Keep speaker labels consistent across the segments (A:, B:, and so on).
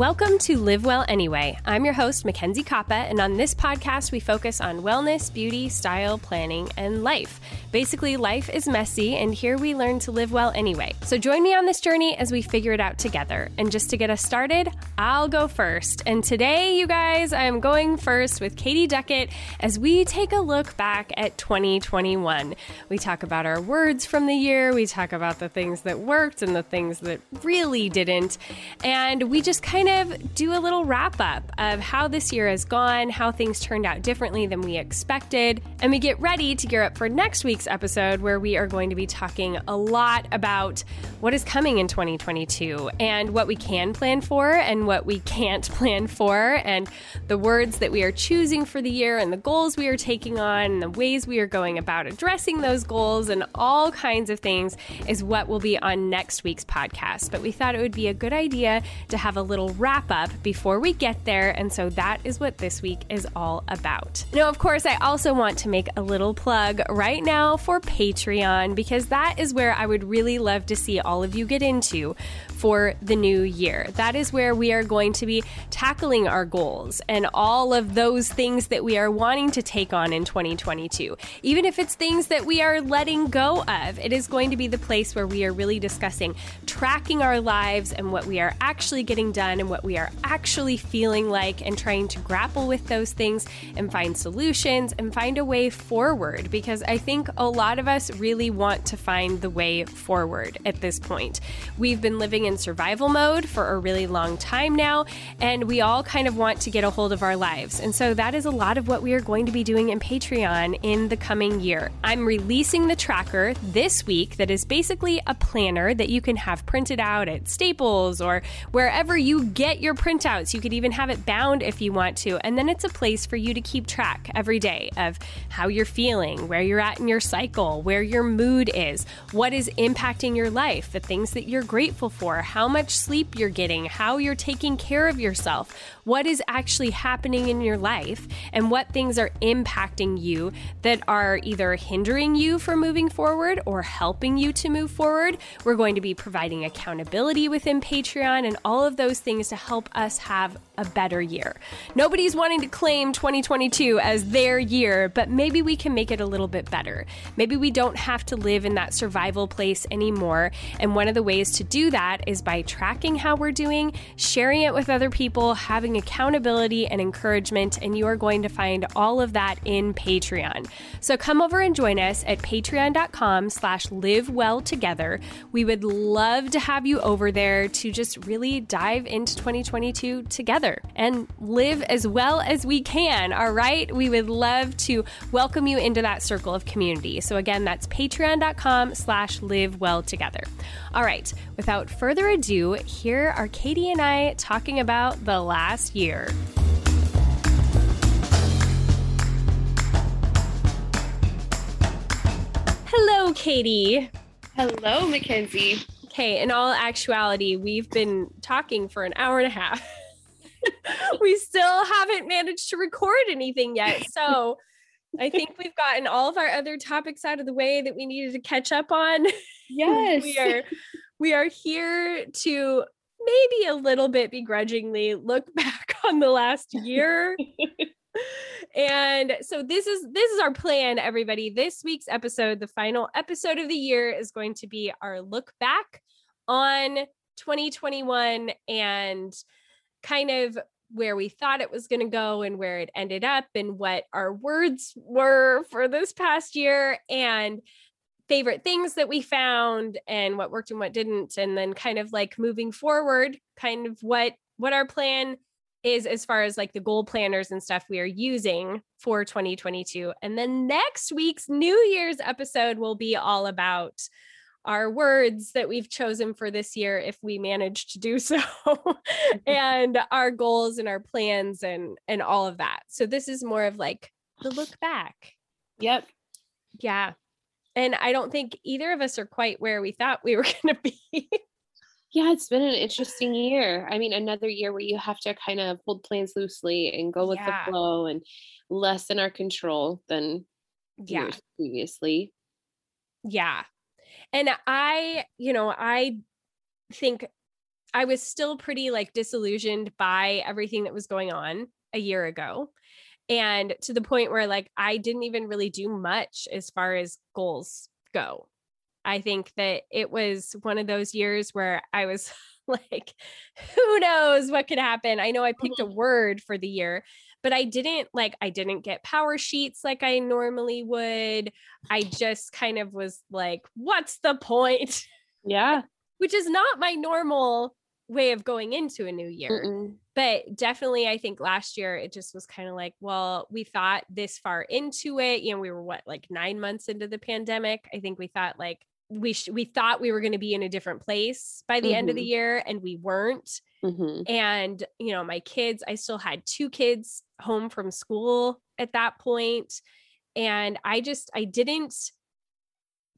A: Welcome to Live Well Anyway. I'm your host, MacKenzie Koppa, and on this podcast, we focus on wellness, beauty, style, planning, and life. Basically, life is messy, and here we learn to live well anyway. So join me on this journey as we figure it out together. And just to get us started, I'll go first. And today, you guys, I'm going first with Katie Duckett as we take a look back at 2021. We talk about our words from the year, we talk about the things that worked and the things that really didn't, and we just kind of of do a little wrap up of how this year has gone, how things turned out differently than we expected, and we get ready to gear up for next week's episode where we are going to be talking a lot about what is coming in 2022 and what we can plan for and what we can't plan for, and the words that we are choosing for the year and the goals we are taking on and the ways we are going about addressing those goals and all kinds of things is what will be on next week's podcast. But we thought it would be a good idea to have a little wrap up before we get there. And so that is what this week is all about. Now, of course, I also want to make a little plug right now for Patreon because that is where I would really love to see all of you get into for the new year. That is where we are going to be tackling our goals and all of those things that we are wanting to take on in 2022. Even if it's things that we are letting go of, it is going to be the place where we are really discussing tracking our lives and what we are actually getting done and what we are actually feeling like and trying to grapple with those things and find solutions and find a way forward because I think a lot of us really want to find the way forward at this point. We've been living in in survival mode for a really long time now, and we all kind of want to get a hold of our lives. And so that is a lot of what we are going to be doing in Patreon in the coming year. I'm releasing the tracker this week that is basically a planner that you can have printed out at Staples or wherever you get your printouts. You could even have it bound if you want to. And then it's a place for you to keep track every day of how you're feeling, where you're at in your cycle, where your mood is, what is impacting your life, the things that you're grateful for, how much sleep you're getting, how you're taking care of yourself, what is actually happening in your life, and what things are impacting you that are either hindering you from moving forward or helping you to move forward. We're going to be providing accountability within Patreon and all of those things to help us have a better year. Nobody's wanting to claim 2022 as their year, but maybe we can make it a little bit better. Maybe we don't have to live in that survival place anymore. And one of the ways to do that is by tracking how we're doing, sharing it with other people, having accountability and encouragement. And you are going to find all of that in Patreon. So come over and join us at patreon.com slash live well together. We would love to have you over there to just really dive into 2022 together and live as well as we can. All right. We would love to welcome you into that circle of community. So again, that's patreon.com slash live well together. All right. Without further ado, here are Katie and I talking about the last year. Hello, Katie.
B: Hello, MacKenzie.
A: Okay, in all actuality, we've been talking for an hour and a half. we still haven't managed to record anything yet. So I think we've gotten all of our other topics out of the way that we needed to catch up on.
B: Yes.
A: we are we are here to maybe a little bit begrudgingly look back on the last year. and so this is this is our plan everybody. This week's episode, the final episode of the year is going to be our look back on 2021 and kind of where we thought it was going to go and where it ended up and what our words were for this past year and favorite things that we found and what worked and what didn't and then kind of like moving forward kind of what what our plan is as far as like the goal planners and stuff we are using for 2022. And then next week's New Year's episode will be all about our words that we've chosen for this year if we manage to do so and our goals and our plans and and all of that. So this is more of like the look back.
B: Yep.
A: Yeah. And I don't think either of us are quite where we thought we were going to be.
B: yeah, it's been an interesting year. I mean, another year where you have to kind of hold plans loosely and go with yeah. the flow and less in our control than yeah. previously.
A: Yeah. And I, you know, I think I was still pretty like disillusioned by everything that was going on a year ago. And to the point where like I didn't even really do much as far as goals go. I think that it was one of those years where I was like, who knows what could happen? I know I picked a mm-hmm. word for the year, but I didn't like, I didn't get PowerSheets like I normally would. I just kind of was like, what's the point?
B: Yeah.
A: Which is not my normal way of going into a new year. Mm-mm. But definitely, I think last year it just was kind of like, well, we thought this far into it. You know, we were what, like nine months into the pandemic. I think we thought like, we sh- we thought we were going to be in a different place by the mm-hmm. end of the mm-hmm. year and we weren't mm-hmm. and you know my kids i still had two kids home from school at that point and i just i didn't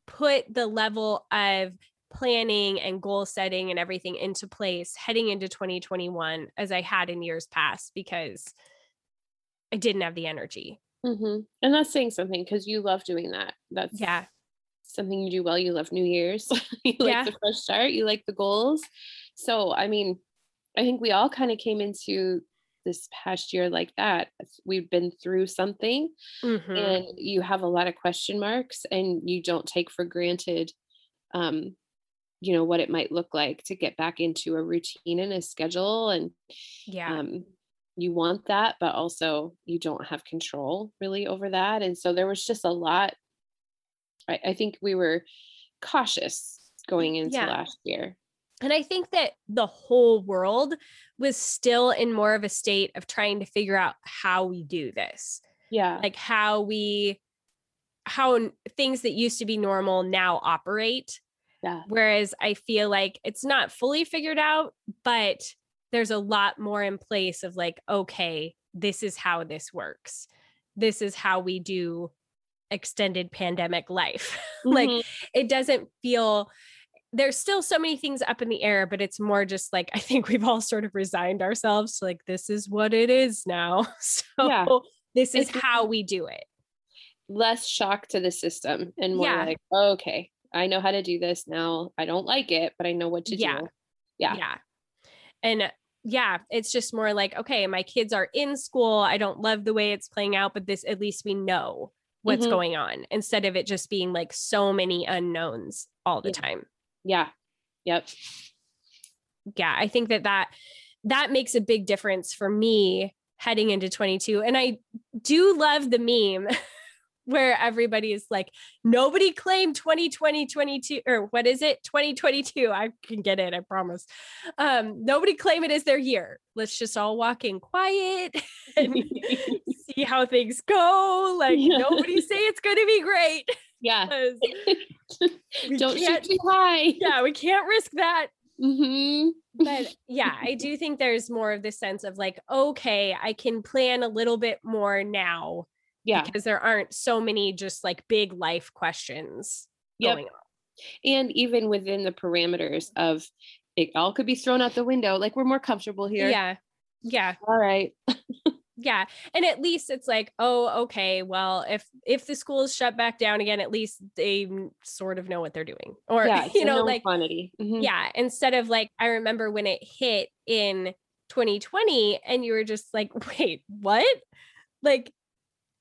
A: put the level of planning and goal setting and everything into place heading into 2021 as i had in years past because i didn't have the energy
B: mm-hmm. and that's saying something because you love doing that that's
A: yeah
B: something you do well. You love New Year's. you like yeah. the fresh start. You like the goals. So, I mean, I think we all kind of came into this past year like that. We've been through something mm-hmm. and you have a lot of question marks and you don't take for granted um you know what it might look like to get back into a routine and a schedule and
A: yeah um
B: you want that but also you don't have control really over that and so there was just a lot I, I think we were cautious going into yeah. last year.
A: And I think that the whole world was still in more of a state of trying to figure out how we do this.
B: Yeah.
A: Like how we, how things that used to be normal now operate.
B: Yeah.
A: Whereas I feel like it's not fully figured out, but there's a lot more in place of like, okay, this is how this works. This is how we do extended pandemic life. Mm-hmm. like it doesn't feel there's still so many things up in the air, but it's more just like I think we've all sort of resigned ourselves to like this is what it is now. So yeah. this is it's how we do it.
B: Less shock to the system and more yeah. like, okay, I know how to do this now. I don't like it, but I know what to
A: yeah.
B: do.
A: Yeah. Yeah. And yeah, it's just more like, okay, my kids are in school. I don't love the way it's playing out, but this at least we know what's mm-hmm. going on instead of it just being like so many unknowns all the
B: yeah.
A: time.
B: Yeah. Yep.
A: Yeah, I think that that that makes a big difference for me heading into 22 and I do love the meme where everybody is like nobody claimed 2020 22 or what is it? 2022 i can get it i promise. Um nobody claim it as their year. Let's just all walk in quiet and see how things go. Like nobody say it's going to be great.
B: Yeah. Don't shoot too high.
A: Yeah we can't risk that. Mm-hmm. but yeah i do think there's more of this sense of like okay i can plan a little bit more now
B: yeah.
A: Because there aren't so many just like big life questions yep. going on.
B: And even within the parameters of it all could be thrown out the window. Like we're more comfortable here.
A: Yeah. Yeah.
B: All right.
A: yeah. And at least it's like, oh, okay, well, if if the schools shut back down again, at least they sort of know what they're doing. Or yeah, you know, like
B: quantity.
A: Mm-hmm. Yeah. Instead of like, I remember when it hit in 2020 and you were just like, wait, what? Like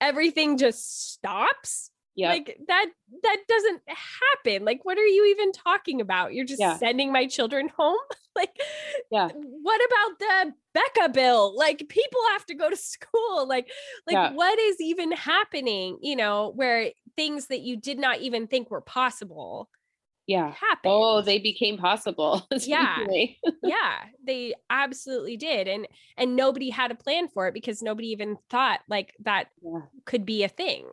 A: everything just stops?
B: Yeah
A: like that that doesn't happen. Like what are you even talking about? You're just yeah. sending my children home? Like
B: yeah.
A: what about the Becca bill? Like people have to go to school. Like like yeah. what is even happening you know where things that you did not even think were possible
B: yeah oh, happened. Oh, they became possible.
A: yeah. yeah, they absolutely did. And and nobody had a plan for it because nobody even thought like that yeah. could be a thing.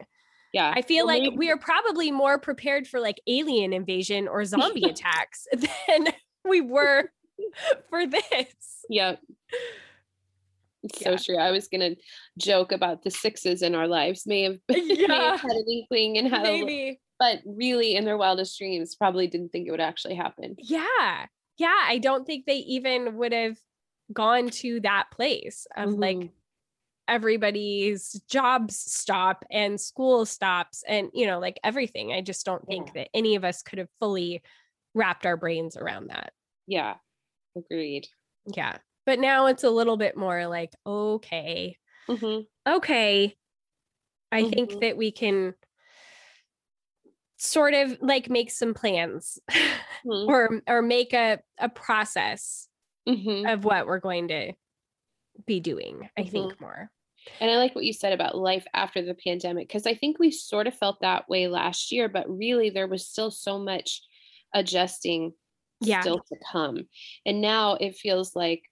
B: Yeah.
A: I feel well, like we are probably more prepared for like alien invasion or zombie attacks than we were for this.
B: It's yeah. so true. I was gonna joke about the sixes in our lives may have, yeah. may have had an inkling and had Maybe. But really in their wildest dreams probably didn't think it would actually happen.
A: Yeah. Yeah. I don't think they even would have gone to that place of mm-hmm. like everybody's jobs stop and school stops and you know like everything i just don't think yeah. that any of us could have fully wrapped our brains around that
B: yeah agreed
A: yeah but now it's a little bit more like okay mm-hmm. okay i mm-hmm. think that we can sort of like make some plans mm-hmm. or or make a a process mm-hmm. of what we're going to be doing i mm-hmm. think more
B: and i like what you said about life after the pandemic because i think we sort of felt that way last year but really there was still so much adjusting yeah. still to come and now it feels like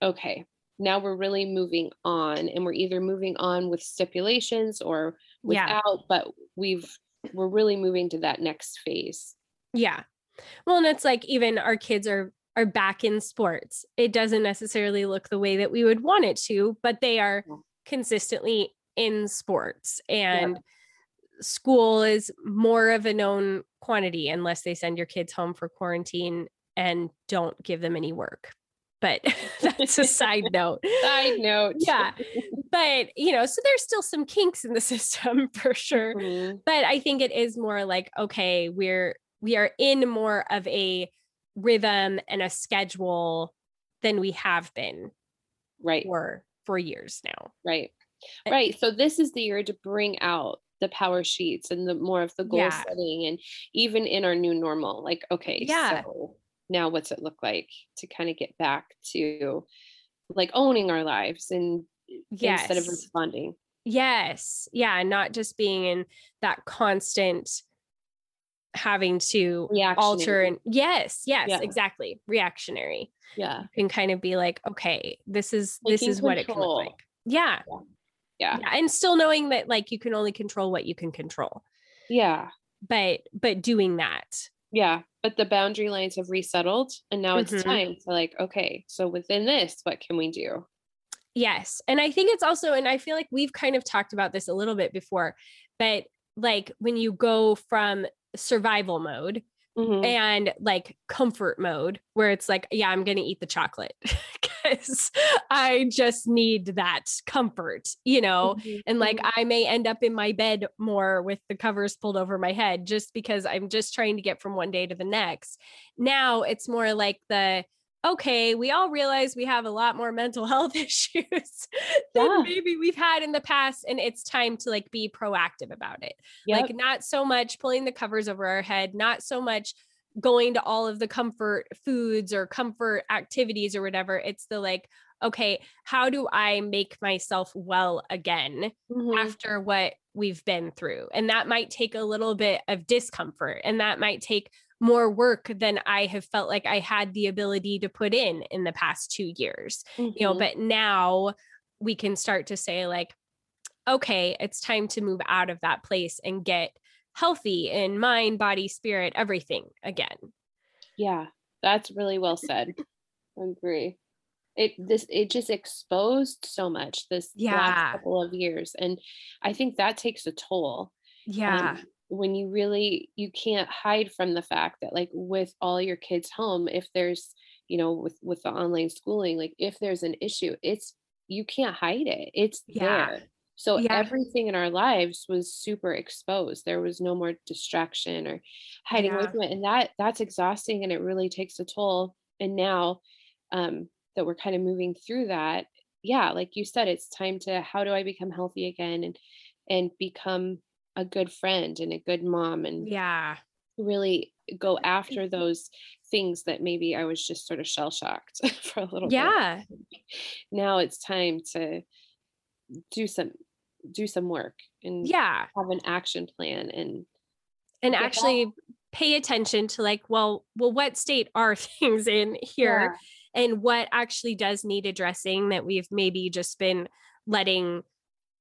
B: okay now we're really moving on and we're either moving on with stipulations or without yeah. but we've we're really moving to that next phase.
A: Yeah. Well, and it's like even our kids are are back in sports. It doesn't necessarily look the way that we would want it to, but they are consistently in sports and yeah. school is more of a known quantity unless they send your kids home for quarantine and don't give them any work but that's a side note.
B: Side note.
A: yeah. But, you know, so there's still some kinks in the system for sure. Mm-hmm. But I think it is more like, okay, we're, we are in more of a rhythm and a schedule than we have been.
B: Right.
A: For, for years now.
B: Right. Right. So this is the year to bring out the PowerSheets and the more of the goal yeah. setting and even in our new normal like okay yeah so now what's it look like to kind of get back to like owning our lives and yes. instead of responding
A: yes yeah not just being in that constant having to alter and yes yes yeah. exactly reactionary
B: yeah
A: you can kind of be like okay this is Taking this is control. what it can look like yeah.
B: yeah. yeah
A: yeah and still knowing that like you can only control what you can control
B: yeah
A: but but doing that
B: yeah but the boundary lines have resettled and now it's mm-hmm. time to like okay so within this what can we do
A: yes and i think it's also and i feel like we've kind of talked about this a little bit before but like when you go from survival mode mm-hmm. and like comfort mode where it's like yeah i'm gonna eat the chocolate because I just need that comfort, you know, mm-hmm. and like mm-hmm. I may end up in my bed more with the covers pulled over my head just because I'm just trying to get from one day to the next. Now it's more like the, okay, we all realize we have a lot more mental health issues than yeah. maybe we've had in the past. And it's time to like be proactive about it. Yep. Like, not so much pulling the covers over our head, not so much going to all of the comfort foods or comfort activities or whatever. It's the like, okay, how do I make myself well again mm-hmm. after what we've been through? And that might take a little bit of discomfort and that might take more work than I have felt like I had the ability to put in in the past 2 years. Mm-hmm. You know, mm-hmm. but now we can start to say like okay, it's time to move out of that place and get healthy in mind, body, spirit, everything again.
B: Yeah, that's really well said. I agree. It this it just exposed so much this yeah. last couple of years, and I think that takes a toll.
A: Yeah. Um,
B: when you really you can't hide from the fact that like with all your kids home if there's you know with with the online schooling like if there's an issue it's you can't hide it it's yeah. there so yeah. everything in our lives was super exposed. There was no more distraction or hiding yeah. away from it. And that that's exhausting and it really takes a toll. And now um, that we're kind of moving through that, yeah, like you said, it's time to how do I become healthy again and and become a good friend and a good mom and
A: yeah,
B: really go after those things that maybe I was just sort of shell shocked for a little
A: yeah.
B: bit. Yeah. Now it's time to do some do some work and
A: yeah
B: have an action plan and
A: and actually that. pay attention to like, well, well, what state are things in here? Yeah. And what actually does need addressing that we've maybe just been letting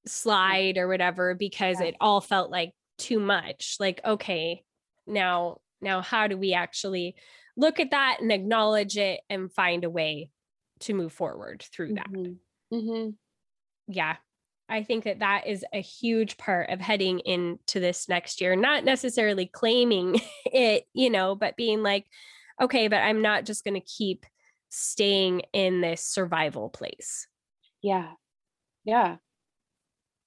A: slide or whatever because yeah. it all felt like too much. Like, okay, now, now how do we actually look at that and acknowledge it and find a way to move forward through that? Mm-hmm. Mm-hmm. Yeah. I think that that is a huge part of heading into this next year, not necessarily claiming it, you know, but being like, okay, but I'm not just going to keep staying in this survival place.
B: Yeah. Yeah.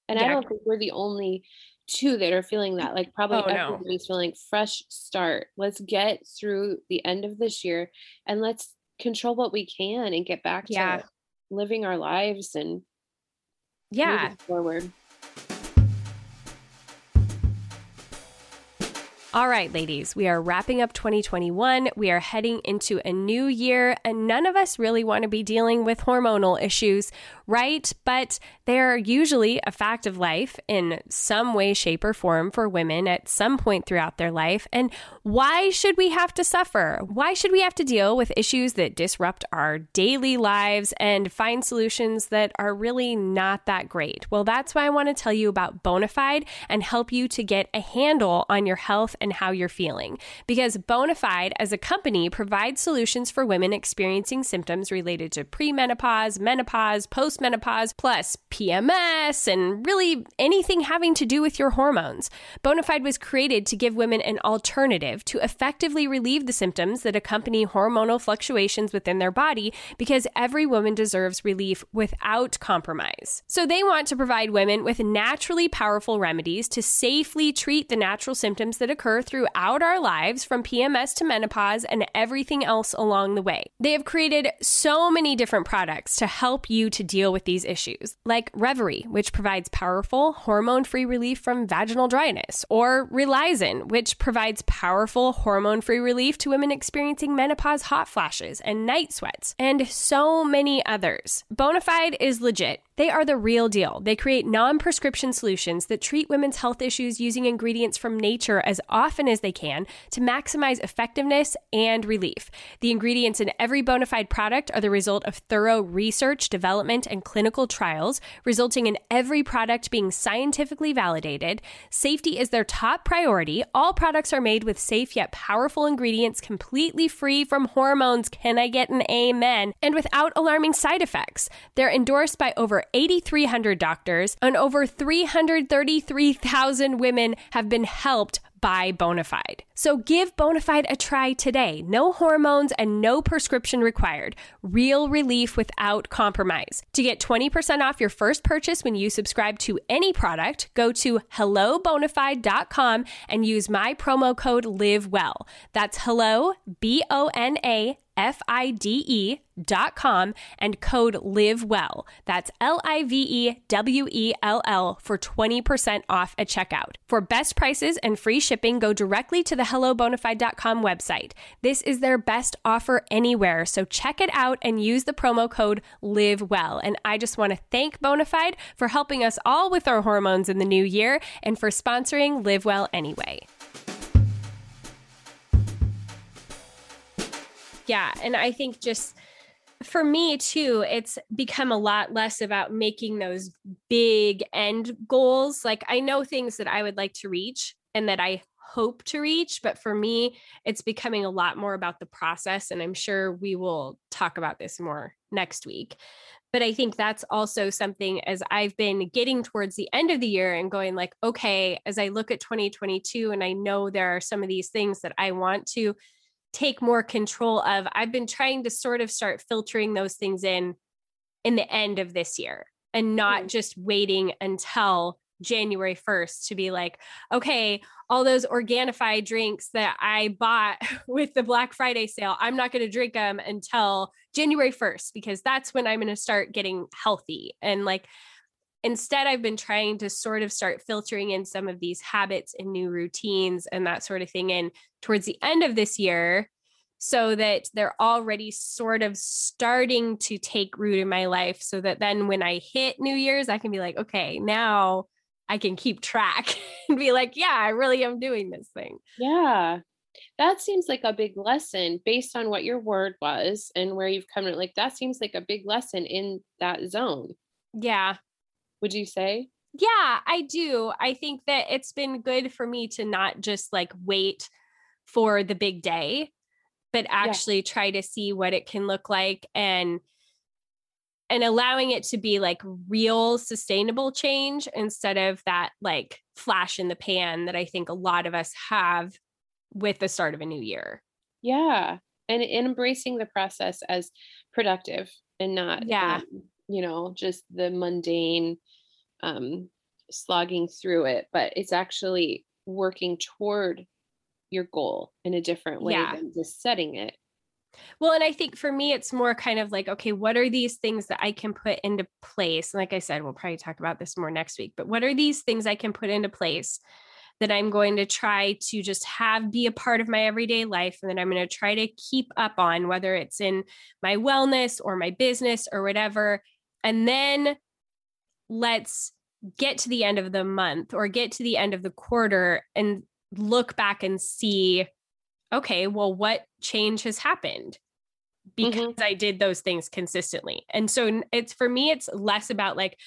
B: And yeah. I don't think we're the only two that are feeling that. Like probably oh, everybody's no. feeling fresh start. Let's get through the end of this year and let's control what we can and get back yeah. to living our lives and
A: yeah
B: forward.
A: All right, ladies, we are wrapping up 2021. We are heading into a new year, and none of us really want to be dealing with hormonal issues right? But they're usually a fact of life in some way, shape, or form for women at some point throughout their life. And why should we have to suffer? Why should we have to deal with issues that disrupt our daily lives and find solutions that are really not that great? Well, that's why I want to tell you about Bonafide and help you to get a handle on your health and how you're feeling. Because Bonafide, as a company, provides solutions for women experiencing symptoms related to premenopause, menopause, post postmenopause, plus PMS, and really anything having to do with your hormones. Bonafide was created to give women an alternative to effectively relieve the symptoms that accompany hormonal fluctuations within their body because every woman deserves relief without compromise. So they want to provide women with naturally powerful remedies to safely treat the natural symptoms that occur throughout our lives from PMS to menopause and everything else along the way. They have created so many different products to help you to deal deal with these issues, like Revaree, which provides powerful hormone free relief from vaginal dryness, or Relizen, which provides powerful hormone free relief to women experiencing menopause hot flashes and night sweats, and so many others. Bonafide is legit. They are the real deal. They create non prescription solutions that treat women's health issues using ingredients from nature as often as they can to maximize effectiveness and relief. The ingredients in every Bonafide product are the result of thorough research, development, and clinical trials, resulting in every product being scientifically validated. Safety is their top priority. All products are made with safe yet powerful ingredients completely free from hormones. Can I get an amen? And without alarming side effects. They're endorsed by over 8,300 doctors, and over 333,000 women have been helped by Bonafide. So give Bonafide a try today. No hormones and no prescription required. Real relief without compromise. To get 20% off your first purchase when you subscribe to any product, go to hellobonafide.com and use my promo code LIVEWELL. That's hello, B O N A F-I-D-E dot com and code live well. That's L-I-V-E-W-E-L-L for 20% off at checkout. For best prices and free shipping, go directly to the hellobonafide.com website. This is their best offer anywhere, so check it out and use the promo code live well. And I just want to thank Bonafide for helping us all with our hormones in the new year and for sponsoring Live Well Anyway. Yeah. And I think just for me too, it's become a lot less about making those big end goals. Like I know things that I would like to reach and that I hope to reach, but for me, it's becoming a lot more about the process. And I'm sure we will talk about this more next week. But I think that's also something as I've been getting towards the end of the year and going like, okay, as I look at 2022 and I know there are some of these things that I want to take more control of i've been trying to sort of start filtering those things in in the end of this year and not mm. just waiting until January 1st to be like, okay, all those Organifi drinks that I bought with the Black Friday sale, I'm not going to drink them until January 1st because that's when I'm going to start getting healthy. And like, instead, I've been trying to sort of start filtering in some of these habits and new routines and that sort of thing in towards the end of this year so that they're already sort of starting to take root in my life so that then when I hit New Year's, I can be like, okay, now I can keep track and be like, yeah, I really am doing this thing.
B: Yeah. that seems like a big lesson based on what your word was and where you've come to like that seems like a big lesson in that zone
A: yeah
B: would you say
A: yeah i do i think that it's been good for me to not just like wait for the big day but actually yeah. try to see what it can look like and and allowing it to be like real sustainable change instead of that like flash in the pan that I think a lot of us have with the start of a new year.
B: Yeah. And, and embracing the process as productive and not,
A: yeah,
B: um, you know, just the mundane um, slogging through it, but it's actually working toward your goal in a different way yeah. than just setting it
A: well, and I think for me, it's more kind of like, okay, what are these things that I can put into place? And like I said, we'll probably talk about this more next week, but what are these things I can put into place that I'm going to try to just have be a part of my everyday life and that I'm going to try to keep up on, whether it's in my wellness or my business or whatever. And then let's get to the end of the month or get to the end of the quarter and look back and see okay, well, what change has happened? Because mm-hmm. I did those things consistently. And so it's for me, it's less about like,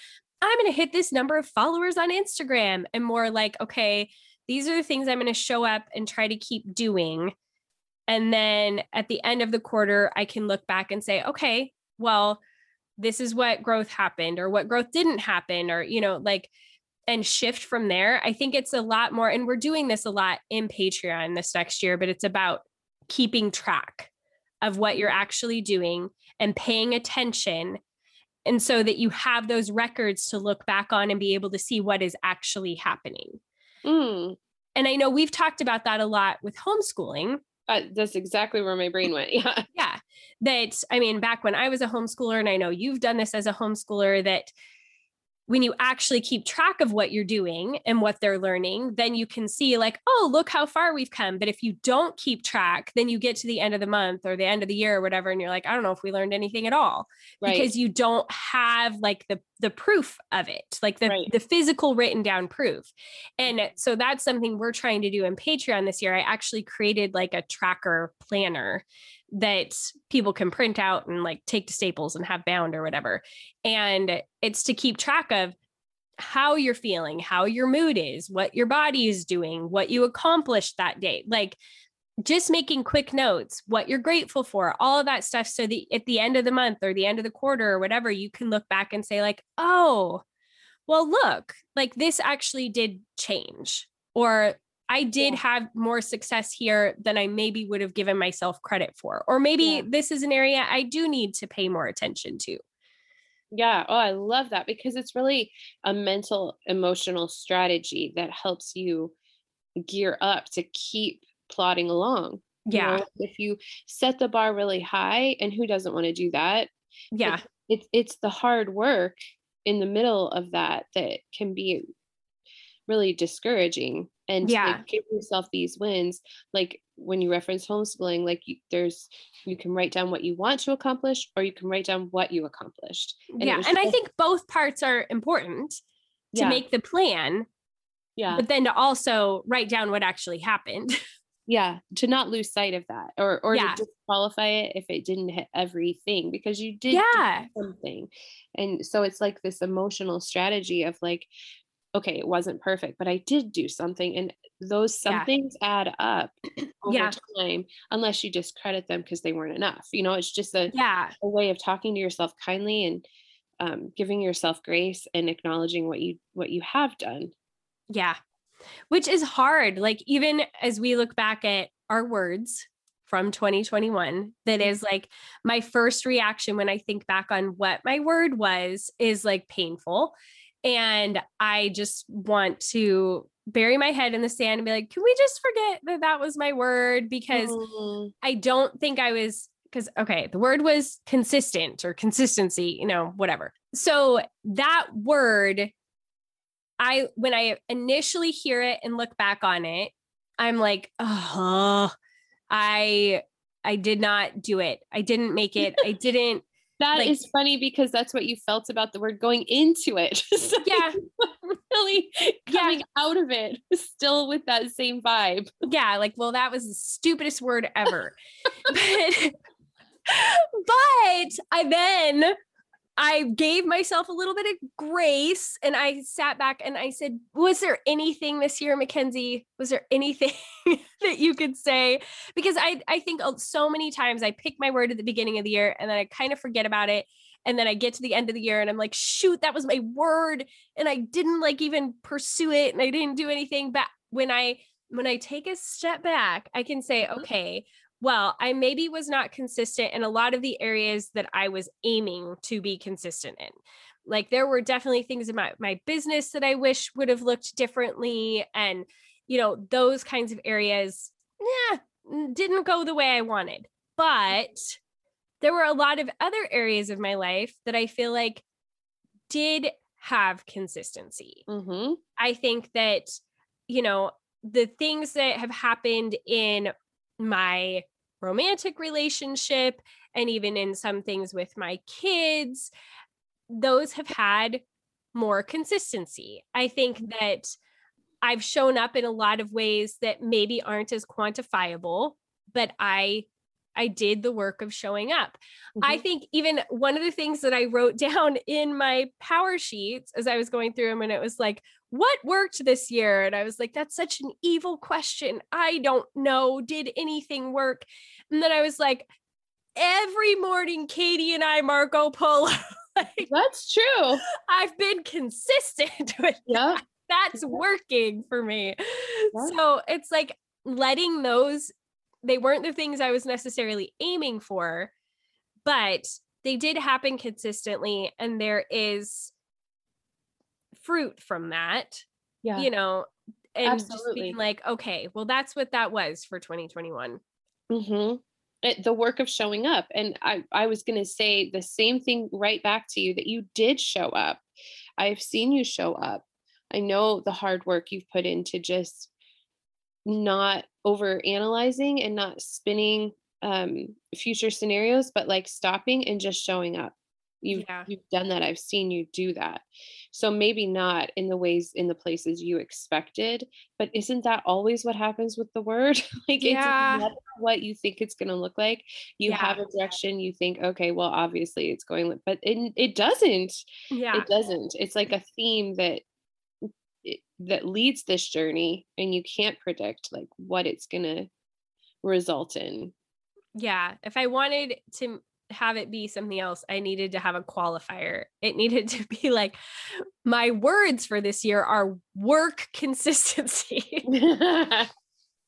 A: I'm going to hit this number of followers on Instagram and more like, okay, these are the things I'm going to show up and try to keep doing. And then at the end of the quarter, I can look back and say, okay, well, this is what growth happened or what growth didn't happen, or, you know, like and shift from there. I think it's a lot more, and we're doing this a lot in Patreon this next year, but it's about keeping track of what you're actually doing and paying attention. And so that you have those records to look back on and be able to see what is actually happening.
B: Mm.
A: And I know we've talked about that a lot with homeschooling.
B: Uh, that's exactly where my brain went. Yeah.
A: Yeah. That, I mean, back when I was a homeschooler, and I know you've done this as a homeschooler, that when you actually keep track of what you're doing and what they're learning, then you can see, like, oh, look how far we've come. But if you don't keep track, then you get to the end of the month or the end of the year or whatever, and you're like, I don't know if we learned anything at all right. because you don't have like the the proof of it, like the right. the physical written down proof. And mm-hmm. so that's something we're trying to do in Patreon this year. I actually created like a tracker planner that people can print out and like take to Staples and have bound or whatever. And it's to keep track of how you're feeling, how your mood is, what your body is doing, what you accomplished that day. Like just making quick notes, what you're grateful for, all of that stuff. So that at the end of the month or the end of the quarter or whatever, you can look back and say, like, oh, well, look, like this actually did change. Or I did yeah. have more success here than I maybe would have given myself credit for. Or maybe yeah. this is an area I do need to pay more attention to.
B: Yeah. Oh, I love that because it's really a mental, emotional strategy that helps you gear up to keep plodding along.
A: Yeah.
B: You know, if you set the bar really high, and who doesn't want to do that?
A: Yeah.
B: It's, it's the hard work in the middle of that that can be really discouraging and yeah. like, give yourself these wins like when you reference homeschooling like you, there's you can write down what you want to accomplish or you can write down what you accomplished
A: and yeah and i think both parts are important to yeah. make the plan
B: yeah
A: but then to also write down what actually happened
B: yeah to not lose sight of that or or yeah. to disqualify it if it didn't hit everything because you did
A: yeah.
B: something and so it's like this emotional strategy of like okay, it wasn't perfect, but I did do something. And those somethings yeah. add up over yeah. time, unless you discredit them because they weren't enough. You know, it's just a,
A: yeah.
B: a way of talking to yourself kindly and um, giving yourself grace and acknowledging what you what you have done.
A: Yeah. Which is hard. Like even as we look back at our words from 2021 that mm-hmm. like my first reaction when I think back on what my word was is like painful and I just want to bury my head in the sand and be like, can we just forget that that was my word? Because mm-hmm. I don't think I was, because, okay, the word was consistent or consistency, you know, whatever. So that word, I, when I initially hear it and look back on it, I'm like, oh, I, I did not do it. I didn't make it. I didn't
B: That like, is funny because that's what you felt about the word going into it. so
A: yeah.
B: Really coming yeah. out of it still with that same vibe.
A: Yeah. Like, well, that was the stupidest word ever. but, but I then I gave myself a little bit of grace and I sat back and I said, Was there anything this year, MacKenzie? Was there anything that you could say? Because I, I think so many times I pick my word at the beginning of the year and then I kind of forget about it. And then I get to the end of the year and I'm like, shoot, that was my word. And I didn't like even pursue it and I didn't do anything. But when I when I take a step back, I can say, mm-hmm. Well, I maybe was not consistent in a lot of the areas that I was aiming to be consistent in. Like there were definitely things in my, my business that I wish would have looked differently. And, you know, those kinds of areas, yeah, didn't go the way I wanted. But there were a lot of other areas of my life that I feel like did have consistency.
B: Mm-hmm.
A: I think that, you know, the things that have happened in my romantic relationship and even in some things with my kids those have had more consistency i think mm-hmm. that i've shown up in a lot of ways that maybe aren't as quantifiable but i I did the work of showing up. Mm-hmm. I think even one of the things that I wrote down in my PowerSheets as I was going through them, and it was like, what worked this year? And I was like, that's such an evil question. I don't know. Did anything work? And then I was like, every morning, Katie and I Marco Polo.
B: like, that's true.
A: I've been consistent with yeah. That. That's working for me. Yeah. So it's like letting those, they weren't the things I was necessarily aiming for, but they did happen consistently. And there is fruit from that. Yeah. You know, and Absolutely. just being like, okay, well, that's what that was for 2021.
B: Mm-hmm. It, the work of showing up. And I, I was going to say the same thing right back to you that you did show up. I've seen you show up. I know the hard work you've put into just not over analyzing and not spinning um, future scenarios, but like stopping and just showing up. You've, yeah. you've done that. I've seen you do that. So maybe not in the ways, in the places you expected, but isn't that always what happens with the word? like yeah. it's what you think it's going to look like. You yeah. have a direction, you think, okay, well, obviously it's going, but it, it doesn't.
A: Yeah.
B: It doesn't. It's like a theme that that leads this journey and you can't predict like what it's going to result in
A: yeah if i wanted to have it be something else. I needed to have a qualifier. It needed to be like my words for this year are work consistency,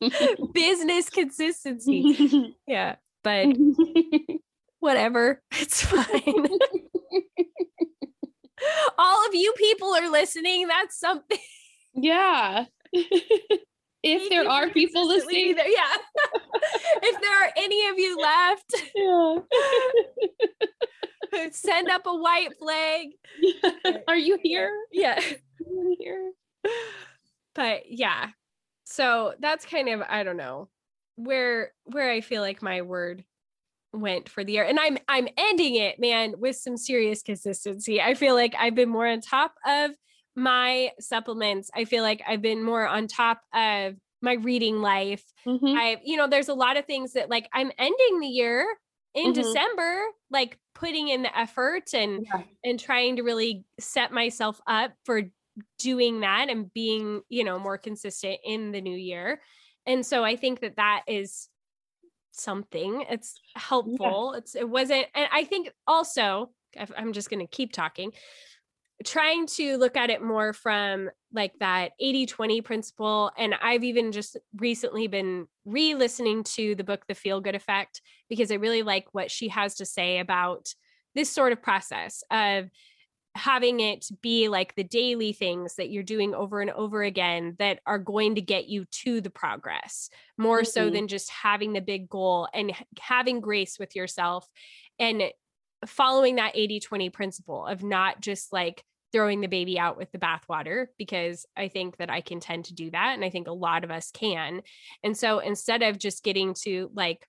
A: business consistency. Yeah, but whatever, it's fine. All of you people are listening. That's something.
B: Yeah if there are people listening.
A: there, yeah. If there are any of you left yeah. send up a white flag.
B: Are you here?
A: Yeah. Here? But yeah. So that's kind of i don't know where where i feel like my word went for the year. And i'm i'm ending it man with some serious consistency. I feel like i've been more on top of my supplements, I feel like I've been more on top of my reading life. Mm-hmm. I, you know, there's a lot of things that like I'm ending the year in mm-hmm. December, like putting in the effort and yeah. and trying to really set myself up for doing that and being, you know, more consistent in the new year. And so I think that that is something. It's helpful. Yeah. It's it wasn't and I think also I'm just going to keep talking trying to look at it more from like that 80 20 principle. And I've even just recently been re listening to the book, The Feel Good Effect, because I really like what she has to say about this sort of process of having it be like the daily things that you're doing over and over again that are going to get you to the progress more mm-hmm. so than just having the big goal and having grace with yourself and following that 80 20 principle of not just like throwing the baby out with the bathwater because I think that I can tend to do that. And I think a lot of us can. And so instead of just getting to like,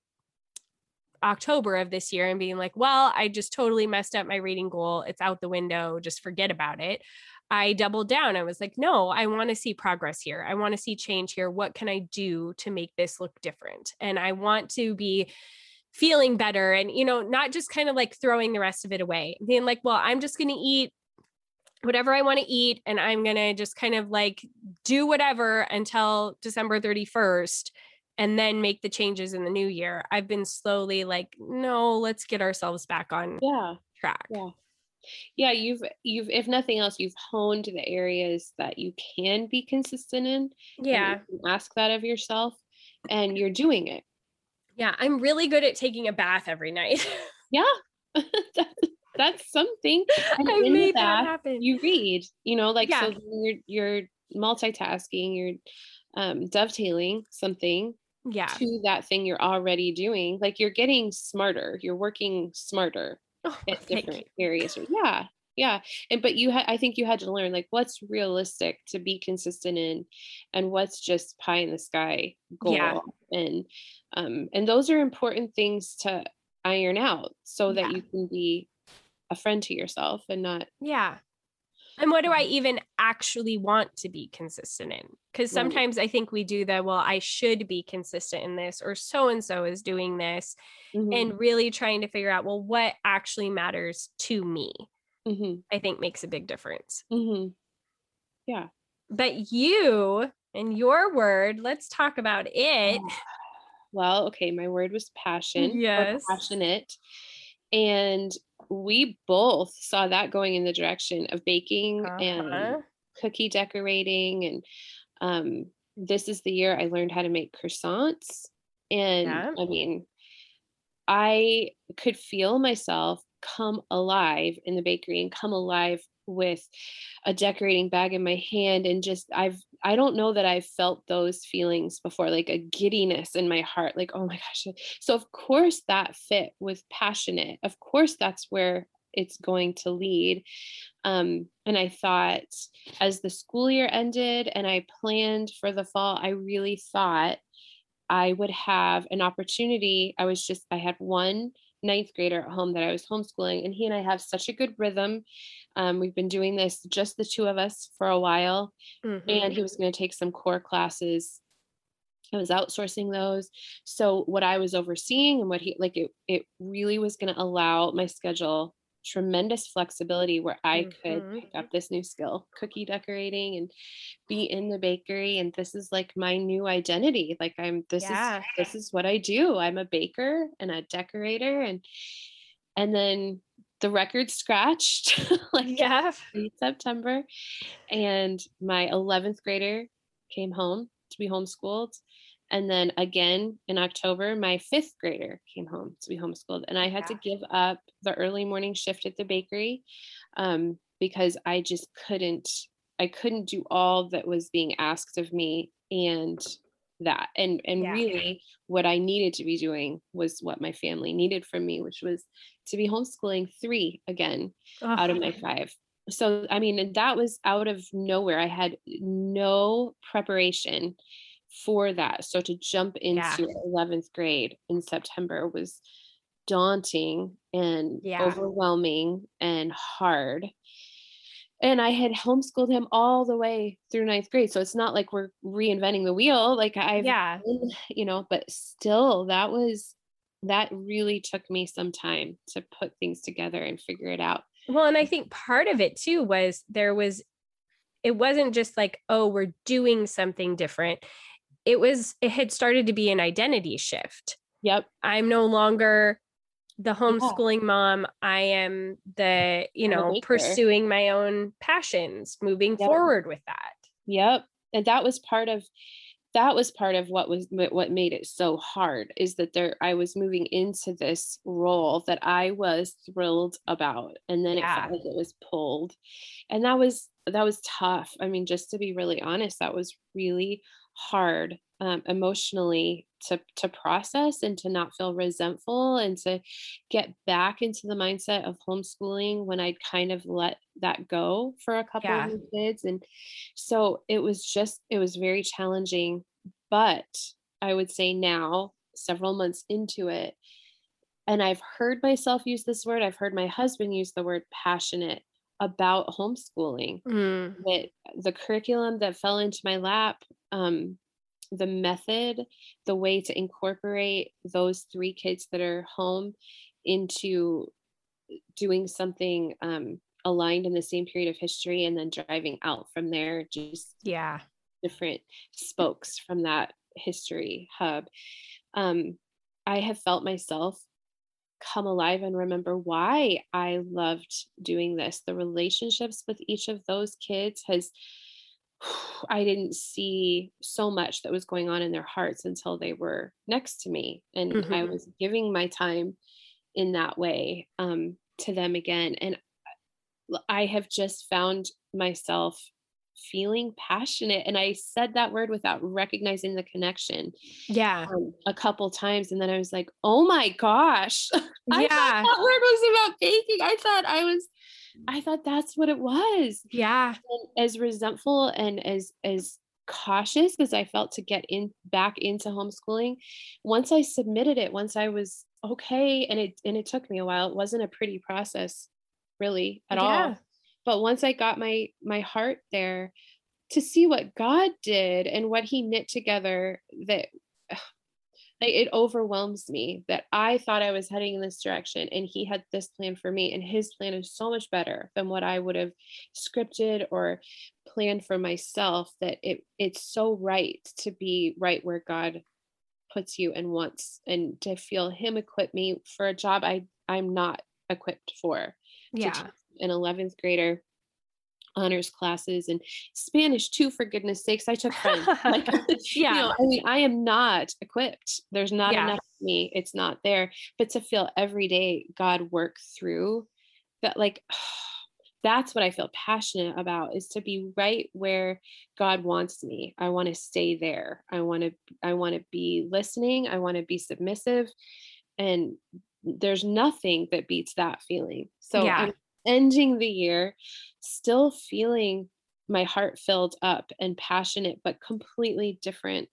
A: October of this year and being like, well, I just totally messed up my reading goal. It's out the window. Just forget about it. I doubled down. I was like, no, I want to see progress here. I want to see change here. What can I do to make this look different? And I want to be feeling better and, you know, not just kind of like throwing the rest of it away, being like, well, I'm just going to eat whatever I want to eat and I'm going to just kind of like do whatever until December 31st and then make the changes in the new year. I've been slowly like, no, let's get ourselves back on
B: yeah.
A: track.
B: Yeah. Yeah, you've you've if nothing else, you've honed the areas that you can be consistent in.
A: Yeah.
B: ask that of yourself and you're doing it.
A: Yeah, I'm really good at taking a bath every night.
B: yeah. that's, something.
A: And I made that, that happen.
B: You read, you know, like yeah. so you're you're multitasking, you're um dovetailing something
A: yeah
B: to that thing you're already doing like you're getting smarter you're working smarter oh, at different areas yeah yeah and but you had i think you had to learn like what's realistic to be consistent in and what's just pie in the sky goal yeah. And um and those are important things to iron out so that yeah. you can be a friend to yourself and not
A: yeah and what do I even actually want to be consistent in? Because sometimes I think we do the, well, I should be consistent in this, or so and so is doing this, mm-hmm. and really trying to figure out, well, what actually matters to me, mm-hmm. I think makes a big difference.
B: Mm-hmm. Yeah.
A: But you and your word, let's talk about it.
B: Well, okay, my word was passion.
A: Yes.
B: Passionate. And we both saw that going in the direction of baking uh-huh. and cookie decorating and um, this is the year I learned how to make croissants and yeah. I mean I could feel myself come alive in the bakery and come alive with a decorating bag in my hand and just I've I don't know that I've felt those feelings before like a giddiness in my heart like oh my gosh. So of course that fit with passionate. Of course that's where it's going to lead. Um, and I thought as the school year ended and I planned for the fall I really thought I would have an opportunity. I was just I had one ninth grader at home that I was homeschooling, and he and I have such a good rhythm. Um, we've been doing this just the two of us for a while, mm-hmm. and he was going to take some core classes. I was outsourcing those. So what I was overseeing and what he like it it really was going to allow my schedule tremendous flexibility where I could mm-hmm. pick up this new skill, cookie decorating and be in the bakery and this is like my new identity. Like I'm this yeah. is this is what I do. I'm a baker and a decorator and and then the record scratched like
A: yeah.
B: September and my 11th grader came home to be homeschooled and then again in October, my fifth grader came home to be homeschooled. And I had yeah. to give up the early morning shift at the bakery um, because I just couldn't, I couldn't do all that was being asked of me and that. And and yeah. really what I needed to be doing was what my family needed from me, which was to be homeschooling three again oh. out of my five so i mean that was out of nowhere i had no preparation for that. So to jump into yeah. 11th grade in September was daunting and yeah. overwhelming and hard. And I had homeschooled him all the way through ninth grade. So it's not like we're reinventing the wheel. Like I've,
A: yeah.
B: you know, but still that was, that really took me some time to put things together and figure it out.
A: Well, and I think part of it too was there was, it wasn't just like, oh, we're doing something different it was it had started to be an identity shift.
B: Yep.
A: I'm no longer the homeschooling yeah. mom. I am the, you know, pursuing my own passions, moving yep. forward with that.
B: Yep. And that was part of that was part of what was what made it so hard is that there I was moving into this role that I was thrilled about and then yeah. it felt like it was pulled. And that was that was tough. I mean just to be really honest that was really hard um, emotionally to to process and to not feel resentful and to get back into the mindset of homeschooling when I'd kind of let that go for a couple yeah. of kids and so it was just it was very challenging but I would say now several months into it and I've heard myself use this word, I've heard my husband use the word passionate about homeschooling. Mm. That the curriculum that fell into my lap, um, the method, the way to incorporate those three kids that are home into doing something um, aligned in the same period of history and then driving out from there, just
A: yeah,
B: different spokes from that history hub. Um, I have felt myself come alive and remember why I loved doing this. The relationships with each of those kids has I didn't see so much that was going on in their hearts until they were next to me and mm-hmm. I was giving my time in that way um, to them again and I have just found myself feeling passionate and i said that word without recognizing the connection
A: yeah.
B: um, a couple times and then i was like oh my gosh. I yeah. that word was about baking. I thought i was i thought that's what it was.
A: Yeah.
B: And as resentful and as as cautious as i felt to get in back into homeschooling once i submitted it once i was okay and it and it took me a while it wasn't a pretty process really at yeah. all but once i got my my heart there to see what god did and what he knit together that like it overwhelms me that i thought i was heading in this direction and he had this plan for me and his plan is so much better than what i would have scripted or planned for myself that it it's so right to be right where god puts you and wants and to feel him equip me for a job i i'm not equipped for
A: yeah.
B: an 11th grader honors classes and Spanish too, for goodness sakes. I took French. Like, yeah. You know, I mean, I am not equipped. There's not yeah. enough for me. It's not there. But to feel every day God work through that, like, that's what I feel passionate about is to be right where God wants me. I want to stay there. I want to, I want to be listening. I want to be submissive. And there's nothing that beats that feeling. So yeah. I'm ending the year still feeling my heart filled up and passionate but completely different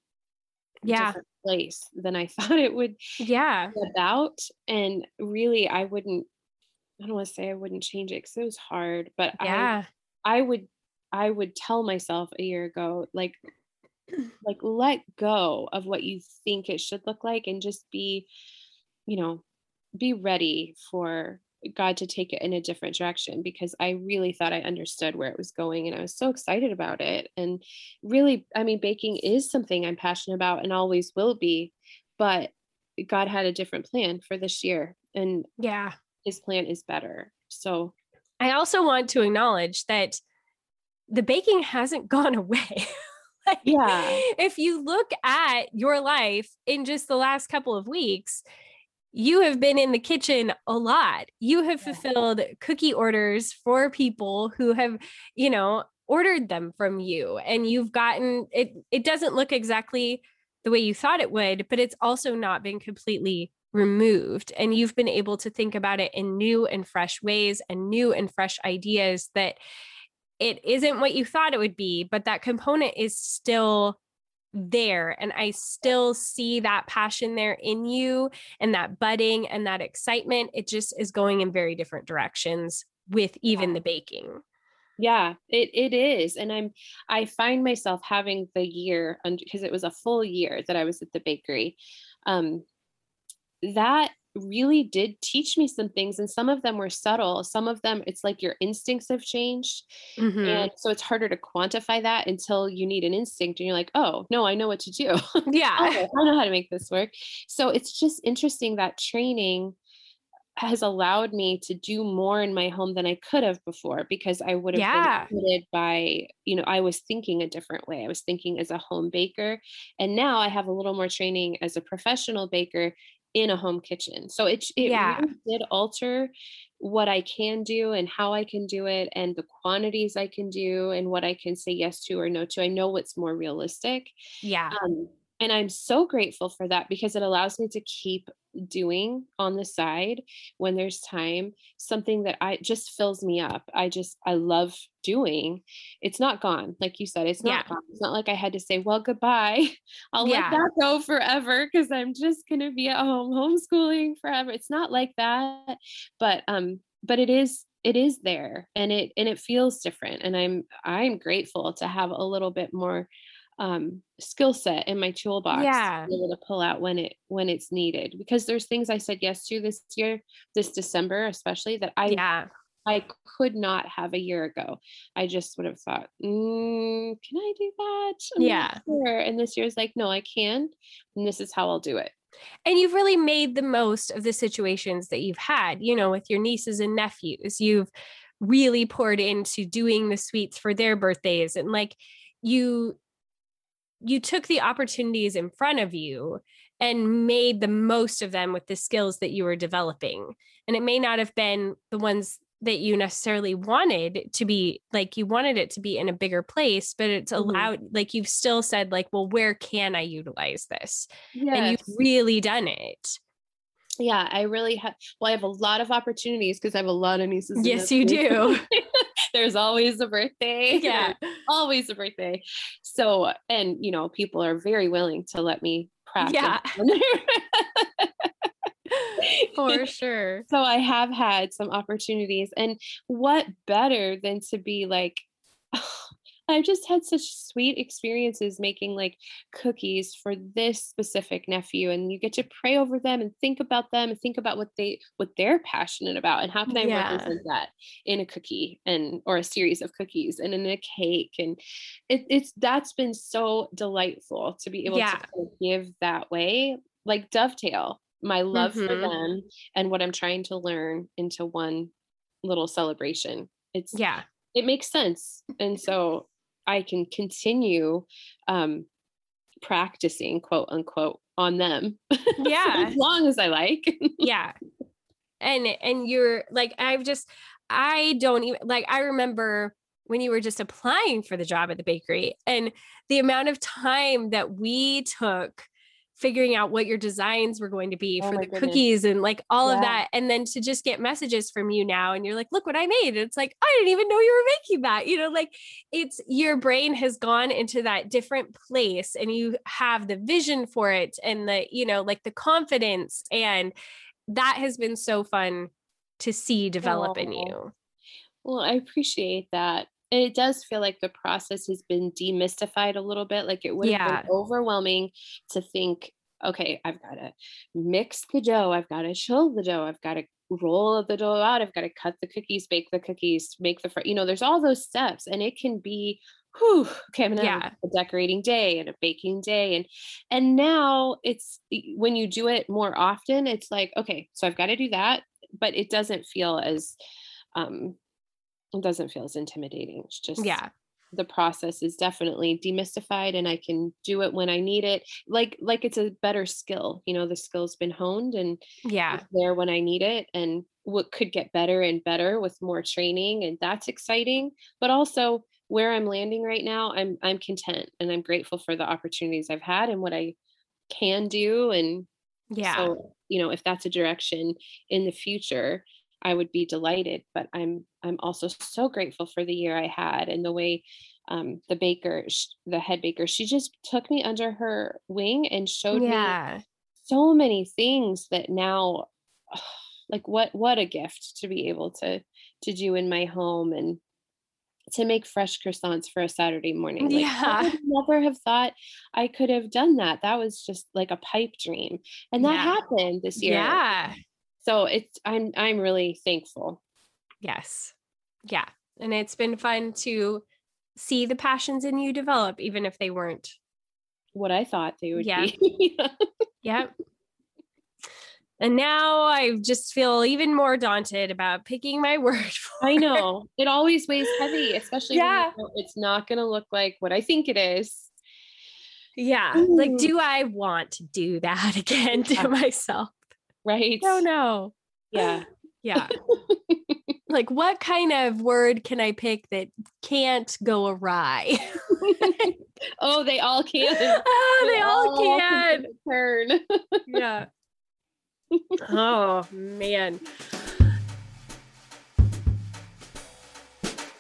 A: yeah. different
B: place than i thought it would
A: yeah.
B: about. And really i wouldn't i don't want to say i wouldn't change it because it was hard but
A: yeah.
B: I i would i would tell myself a year ago like like let go of what you think it should look like and just be you know be ready for God to take it in a different direction because I really thought I understood where it was going and I was so excited about it. And really, I mean, baking is something I'm passionate about and always will be, but God had a different plan for this year. And
A: yeah,
B: his plan is better. So
A: I also want to acknowledge that the baking hasn't gone away.
B: like, yeah.
A: If you look at your life in just the last couple of weeks, you have been in the kitchen a lot. You have fulfilled cookie orders for people who have, you know, ordered them from you and you've gotten it it doesn't look exactly the way you thought it would, but it's also not been completely removed and you've been able to think about it in new and fresh ways and new and fresh ideas that it isn't what you thought it would be, but that component is still there and I still see that passion there in you and that budding and that excitement. It just is going in very different directions with even yeah. the baking.
B: Yeah, it it is. And I'm I find myself having the year because it was a full year that I was at the bakery. Um that really did teach me some things and some of them were subtle some of them it's like your instincts have changed mm-hmm. and so it's harder to quantify that until you need an instinct and you're like oh no i know what to do
A: yeah
B: oh, i know how to make this work so it's just interesting that training has allowed me to do more in my home than I could have before because I would have yeah. been limited by, you know, I was thinking a different way. I was thinking as a home baker. And now I have a little more training as a professional baker in a home kitchen. So it, it yeah. really did alter what I can do and how I can do it and the quantities I can do and what I can say yes to or no to. I know what's more realistic.
A: Yeah.
B: Um, and i'm so grateful for that because it allows me to keep doing on the side when there's time something that i just fills me up i just i love doing it's not gone like you said it's not yeah. gone it's not like i had to say well goodbye i'll yeah. let that go forever because i'm just going to be at home homeschooling forever it's not like that but um but it is it is there and it and it feels different and i'm i'm grateful to have a little bit more um, skill set in my toolbox
A: yeah.
B: to be able to pull out when it when it's needed because there's things I said yes to this year, this December especially that I
A: yeah.
B: I could not have a year ago. I just would have thought, mm, can I do that?
A: I'm yeah.
B: Sure. And this year year's like, no, I can. And this is how I'll do it.
A: And you've really made the most of the situations that you've had, you know, with your nieces and nephews. You've really poured into doing the sweets for their birthdays and like you you took the opportunities in front of you and made the most of them with the skills that you were developing. And it may not have been the ones that you necessarily wanted to be like you wanted it to be in a bigger place but it's mm-hmm. allowed mm-hmm. like you've still said like well where can i utilize this yes. and you've really done it
B: yeah i really have well i have a lot of opportunities because i have a lot of nieces
A: yes you do
B: there's always a birthday.
A: Yeah.
B: Always a birthday. So and you know people are very willing to let me practice
A: yeah. for sure.
B: So i have had some opportunities and what better than to be like I've just had such sweet experiences making like cookies for this specific nephew and you get to pray over them and think about them and think about what they what they're passionate about and how can I yeah. represent that in a cookie and or a series of cookies and in a cake and it, it's that's been so delightful to be able yeah. to give that way like dovetail my love mm-hmm. for them and what I'm trying to learn into one little celebration. It's
A: yeah,
B: it makes sense. And so I can continue um, practicing, quote unquote, on them.
A: Yeah.
B: as long as I like.
A: yeah. And and you're like I've just I don't even like I remember when you were just applying for the job at the bakery and the amount of time that we took figuring out what your designs were going to be oh for the goodness. cookies and like all yeah. of that. And then to just get messages from you now and you're like, look what I made. And it's like, I didn't even know you were making that. You know, like it's your brain has gone into that different place and you have the vision for it and the, you know, like the confidence. And that has been so fun to see develop oh. in you.
B: Well, I appreciate that it does feel like the process has been demystified a little bit. Like it would have yeah. been overwhelming to think, okay, I've got to mix the dough, I've got to chill the dough, I've got to roll the dough out, I've got to cut the cookies, bake the cookies, make the, fr- you know, there's all those steps, and it can be. Whew, okay, I'm gonna yeah. have a decorating day and a baking day, and and now it's when you do it more often, it's like okay, so I've got to do that, but it doesn't feel as um it doesn't feel as intimidating. It's just
A: yeah.
B: The process is definitely demystified and I can do it when I need it. Like like it's a better skill. You know, the skill's been honed and
A: yeah,
B: there when I need it and what could get better and better with more training and that's exciting. But also where I'm landing right now, I'm I'm content and I'm grateful for the opportunities I've had and what I can do and
A: yeah.
B: So, you know, if that's a direction in the future, I would be delighted. But I'm I'm also so grateful for the year I had and the way um, the baker, the head baker, she just took me under her wing and showed
A: yeah.
B: me so many things that now, like what what a gift to be able to to do in my home and to make fresh croissants for a Saturday morning. Like,
A: yeah.
B: I would never have thought I could have done that. That was just like a pipe dream. And that yeah. happened this year.
A: Yeah
B: so it's i'm i'm really thankful
A: yes yeah and it's been fun to see the passions in you develop even if they weren't
B: what i thought they would
A: yeah.
B: be
A: yeah and now I just feel even more daunted about picking my word.
B: I know it always weighs heavy, especially yeah. It's not going to look like what I think it is.
A: Yeah. Ooh. Like, do I want to do that again to myself?
B: Right?
A: No, no.
B: Yeah.
A: Yeah. like, what kind of word can I pick that can't go awry?
B: Oh, they all can.
A: Oh, they, they all, all can.
B: Turn.
A: yeah. Oh man.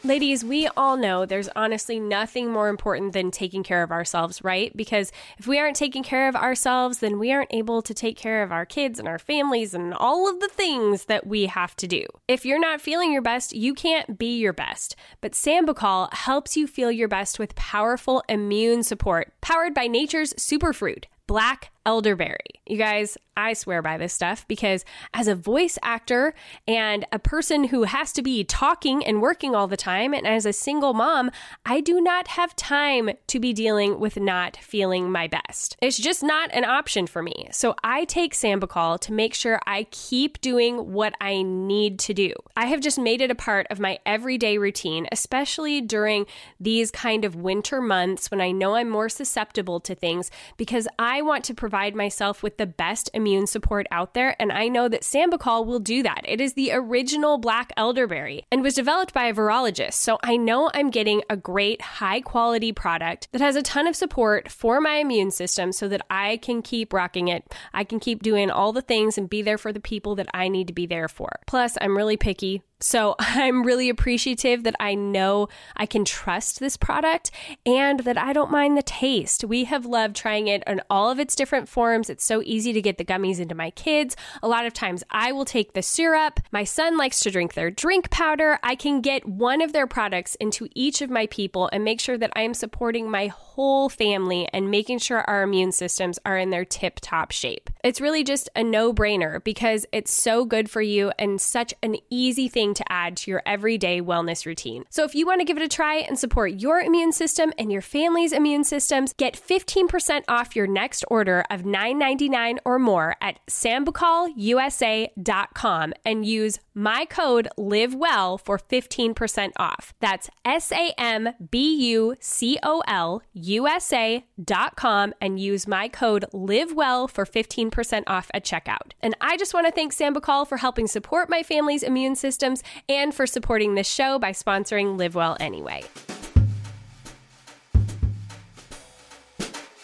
A: Ladies, we all know there's honestly nothing more important than taking care of ourselves, right? Because if we aren't taking care of ourselves, then we aren't able to take care of our kids and our families and all of the things that we have to do. If you're not feeling your best, you can't be your best. But Sambucol helps you feel your best with powerful immune support, powered by nature's superfruit, black elderberry. You guys, I swear by this stuff because as a voice actor and a person who has to be talking and working all the time, and as a single mom, I do not have time to be dealing with not feeling my best. It's just not an option for me. So I take Sambucol to make sure I keep doing what I need to do. I have just made it a part of my everyday routine, especially during these kind of winter months when I know I'm more susceptible to things because I want to provide myself with the best immune support out there, and I know that Sambucol will do that. It is the original black elderberry and was developed by a virologist, so I know I'm getting a great, high quality product that has a ton of support for my immune system so that I can keep rocking it. I can keep doing all the things and be there for the people that I need to be there for. Plus, I'm really picky. So I'm really appreciative that I know I can trust this product and that I don't mind the taste. We have loved trying it in all of its different forms. It's so easy to get the gummies into my kids. A lot of times I will take the syrup. My son likes to drink their drink powder. I can get one of their products into each of my people and make sure that I am supporting my whole family and making sure our immune systems are in their tip top shape. It's really just a no brainer because it's so good for you and such an easy thing to add to your everyday wellness routine. So if you want to give it a try and support your immune system and your family's immune systems, get 15% off your next order of $9.99 or more at sambucolusa.com and use my code LIVEWELL for 15% off. That's S A M B U C O L U S A.com and use my code LIVEWELL for 15% off at checkout. And I just want to thank Sambucol for helping support my family's immune systems and for supporting this show by sponsoring Live Well Anyway.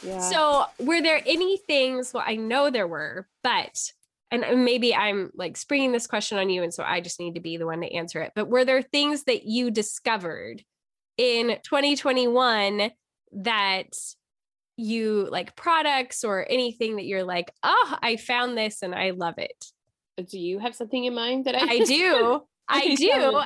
A: Yeah. So, were there any things? Well, I know there were, but and maybe I'm like springing this question on you, and so I just need to be the one to answer it. But were there things that you discovered in 2021 that you like products or anything that you're like, oh, I found this and I love it?
B: Do you have something in mind that I,
A: I do? I do.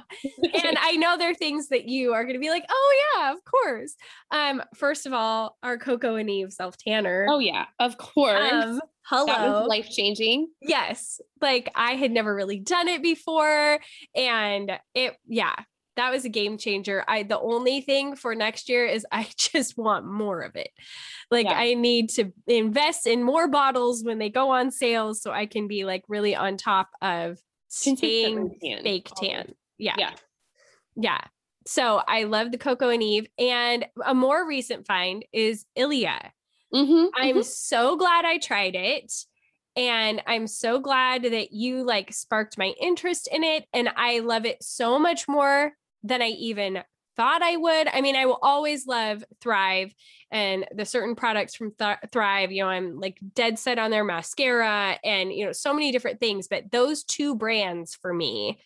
A: and I know there are things that you are going to be like, oh, yeah, of course. Um, first of all, our Coco and Eve self tanner.
B: Oh, yeah, of course. Um,
A: hello.
B: life changing.
A: Yes. Like I had never really done it before. And it, yeah, that was a game changer. I, the only thing for next year is I just want more of it. Like yeah. I need to invest in more bottles when they go on sales so I can be like really on top of staying fake tan. Yeah.
B: Yeah.
A: Yeah. So I love the Coco and Eve. And a more recent find is Ilia. Mm-hmm, I'm mm-hmm. so glad I tried it. And I'm so glad that you like sparked my interest in it. And I love it so much more than I even thought I would. I mean, I will always love Thrive and the certain products from Th- Thrive. You know, I'm like dead set on their mascara and, you know, so many different things. But those two brands for me,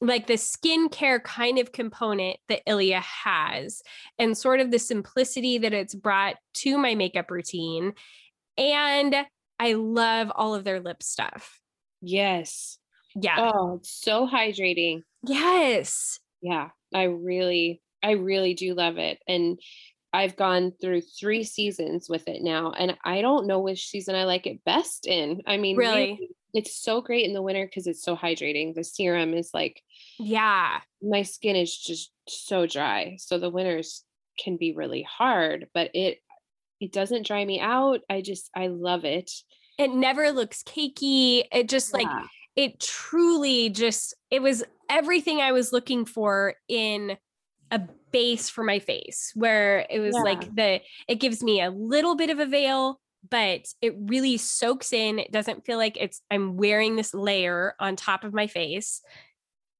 A: like the skincare kind of component that Ilia has, and sort of the simplicity that it's brought to my makeup routine. And I love all of their lip stuff.
B: Yes.
A: Yeah.
B: Oh, it's so hydrating.
A: Yes.
B: Yeah. I really, I really do love it. And I've gone through three seasons with it now, and I don't know which season I like it best in. I mean,
A: really,
B: it's so great in the winter because it's so hydrating. The serum is like,
A: yeah,
B: my skin is just so dry. So the winters can be really hard, but it it doesn't dry me out. I just I love it.
A: It never looks cakey. It just yeah. like it truly just it was everything I was looking for in a base for my face where it was yeah. like the it gives me a little bit of a veil but it really soaks in it doesn't feel like it's i'm wearing this layer on top of my face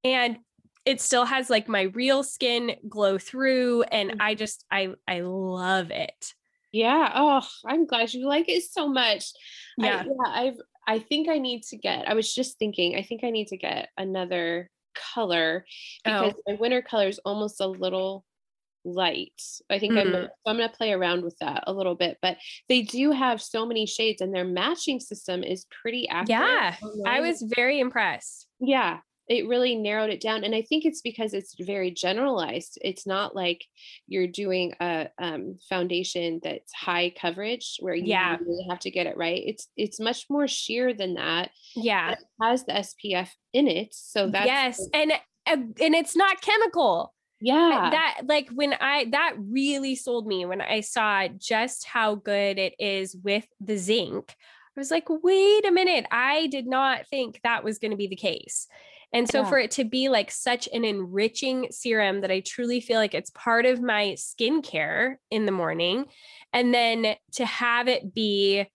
A: and it still has like my real skin glow through and mm. I just I I love it.
B: Yeah. Oh, I'm glad you like it so much. Yeah. I, yeah, I've I think I need to get I was just thinking, I think I need to get another color because oh. my winter color is almost a little light. I think mm-hmm. I'm I'm going to play around with that a little bit, but they do have so many shades and their matching system is pretty accurate.
A: Yeah. I was very impressed.
B: Yeah it really narrowed it down and i think it's because it's very generalized. It's not like you're doing a um, foundation that's high coverage where you yeah. really have to get it right. It's it's much more sheer than that
A: yeah. it
B: has the spf in it so that's
A: yes and and it's not chemical.
B: Yeah.
A: that like when i that really sold me when i saw just how good it is with the zinc. I was like wait a minute i did not think that was going to be the case and so yeah. for it to be like such an enriching serum that I truly feel like it's part of my skincare in the morning. And then to have it be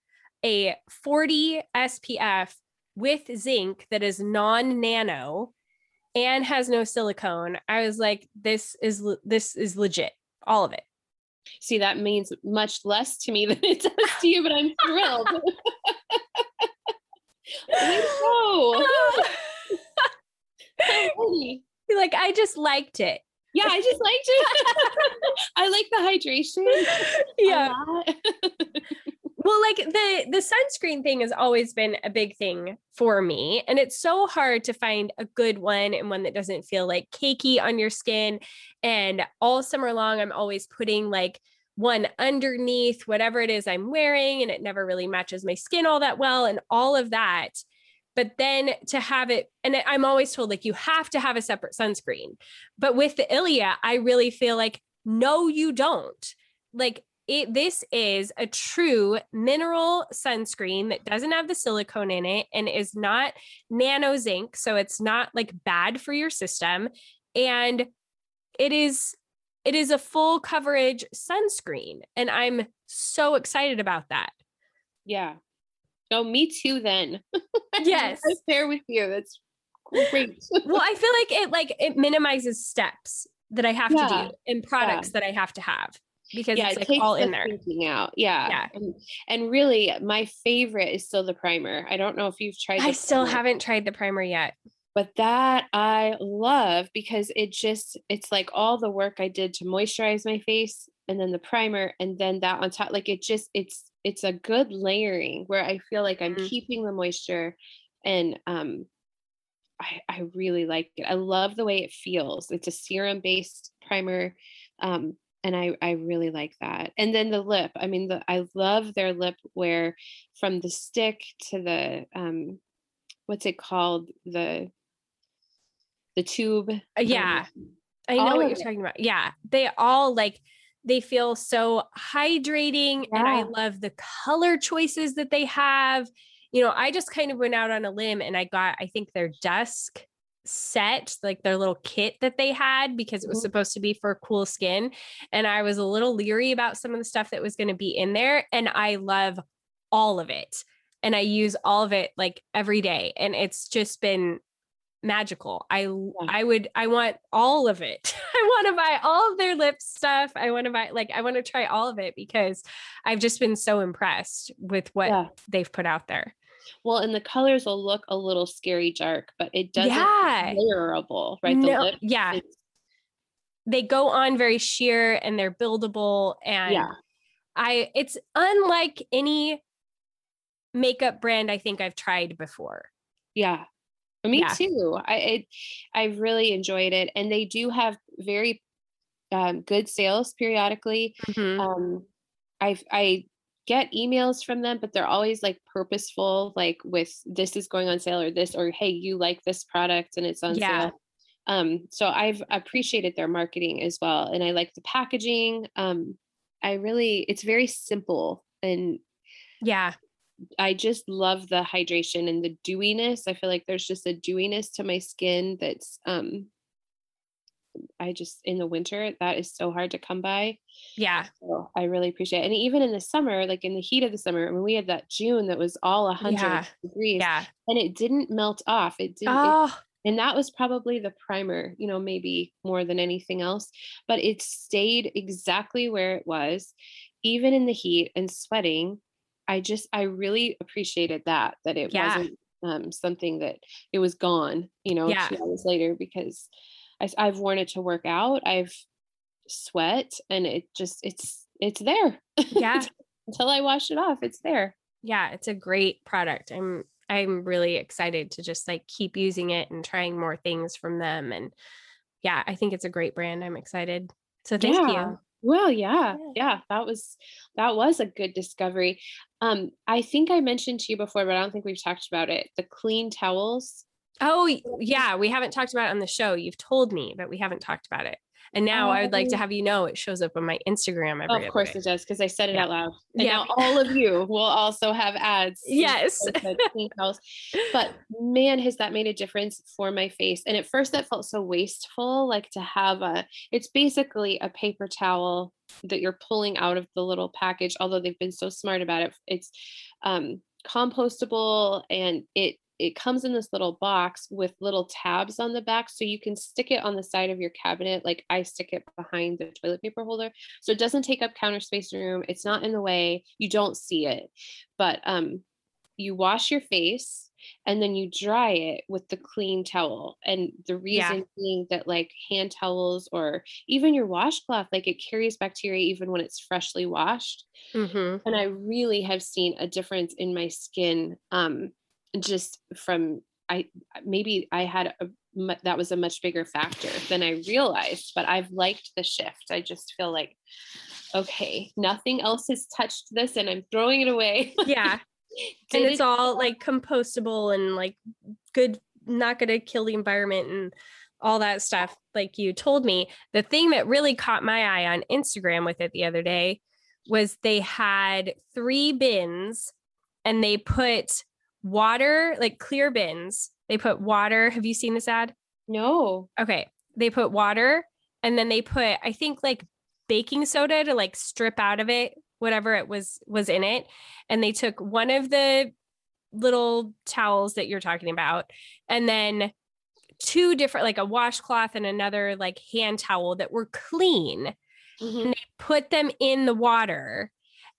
A: a 40 SPF with zinc that is non nano and has no silicone, I was like, this is, this is legit, all of it.
B: See, that means much less to me than it does to you, but I'm thrilled.
A: like, I just liked it.
B: Yeah, I just liked it. I like the hydration.
A: Yeah. well, like the the sunscreen thing has always been a big thing for me, and it's so hard to find a good one and one that doesn't feel like cakey on your skin. And all summer long, I'm always putting like one underneath whatever it is I'm wearing, and it never really matches my skin all that well, and all of that but then to have it and i'm always told like you have to have a separate sunscreen. But with the ilia i really feel like no you don't. Like it this is a true mineral sunscreen that doesn't have the silicone in it and is not nano zinc so it's not like bad for your system. And it is it is a full coverage sunscreen and i'm so excited about that.
B: Yeah Oh, me too. Then
A: yes,
B: I share with you. That's great.
A: well, I feel like it like it minimizes steps that I have yeah. to do and products yeah. that I have to have because yeah, it's like all in there.
B: Thinking Out. Yeah. Yeah. And, and, really my favorite is still the primer. I don't know if you've tried
A: I still primer, haven't tried the primer yet.
B: But that I love because it just it's like all the work I did to moisturize my face and then the primer and then that on top like it just it's it's a good layering where I feel like I'm mm-hmm. keeping the moisture and um I, I really like it. I love the way it feels. It's a serum based primer. Um, and I, I really like that. And then the lip, I mean, the, I love their lip where from the stick to the, um, what's it called? The, the tube.
A: Uh, yeah. Um, I know what you're it. talking about. Yeah. They all like, they feel so hydrating yeah. and I love the color choices that they have. You know, I just kind of went out on a limb and I got, I think their dusk set, like their little kit that they had because it was mm-hmm. supposed to be for cool skin. And I was a little leery about some of the stuff that was going to be in there. And I love all of it. And I use all of it like every day. And it's just been magical. I yeah. I would I want all of it. I want to buy all of their lip stuff. I want to buy like I want to try all of it because I've just been so impressed with what yeah. they've put out there.
B: Well, and the colors will look a little scary dark, but it doesn't yeah. layerable, right?
A: No, lip, yeah. They go on very sheer and they're buildable and yeah. I it's unlike any makeup brand I think I've tried before.
B: Yeah. Me yeah. too. I it, I really enjoyed it, and they do have very um, good sales periodically. Mm-hmm. Um, I I get emails from them, but they're always like purposeful, like with this is going on sale or this or hey, you like this product and it's on yeah. sale. Um, so I've appreciated their marketing as well, and I like the packaging. Um, I really, it's very simple and
A: yeah
B: I just love the hydration and the dewiness. I feel like there's just a dewiness to my skin that's um I just in the winter that is so hard to come by.
A: Yeah.
B: So I really appreciate it. And even in the summer, like in the heat of the summer, I mean we had that June that was all a hundred yeah. degrees.
A: Yeah.
B: And it didn't melt off. It didn't oh. And that was probably the primer, you know, maybe more than anything else, but it stayed exactly where it was, even in the heat and sweating. I just, I really appreciated that, that it yeah. wasn't um, something that it was gone, you know, yeah. two hours later because I, I've worn it to work out. I've sweat and it just, it's, it's there.
A: Yeah.
B: Until I wash it off, it's there.
A: Yeah. It's a great product. I'm, I'm really excited to just like keep using it and trying more things from them. And yeah, I think it's a great brand. I'm excited. So thank yeah. you.
B: Well, yeah, yeah, that was that was a good discovery. Um, I think I mentioned to you before, but I don't think we've talked about it. The clean towels.
A: Oh, yeah, we haven't talked about it on the show. You've told me, but we haven't talked about it. And now I would like to oh. have you know it shows up on my Instagram every
B: Of course it does because I said it yeah. out loud. And yeah. now all of you will also have ads.
A: Yes.
B: but man, has that made a difference for my face. And at first that felt so wasteful, like to have a it's basically a paper towel that you're pulling out of the little package, although they've been so smart about it. It's um compostable and it it comes in this little box with little tabs on the back so you can stick it on the side of your cabinet like i stick it behind the toilet paper holder so it doesn't take up counter space room it's not in the way you don't see it but um you wash your face and then you dry it with the clean towel and the reason yeah. being that like hand towels or even your washcloth like it carries bacteria even when it's freshly washed mm-hmm. and i really have seen a difference in my skin um just from I maybe I had a that was a much bigger factor than I realized, but I've liked the shift. I just feel like okay, nothing else has touched this and I'm throwing it away.
A: Yeah. and it's it all like compostable and like good not going to kill the environment and all that stuff like you told me. The thing that really caught my eye on Instagram with it the other day was they had three bins and they put water, like clear bins. They put water. Have you seen this ad?
B: No.
A: Okay. They put water and then they put, I think, like baking soda to like strip out of it whatever it was was in it and they took one of the little towels that you're talking about and then two different like a washcloth and another like hand towel that were clean mm-hmm. and they put them in the water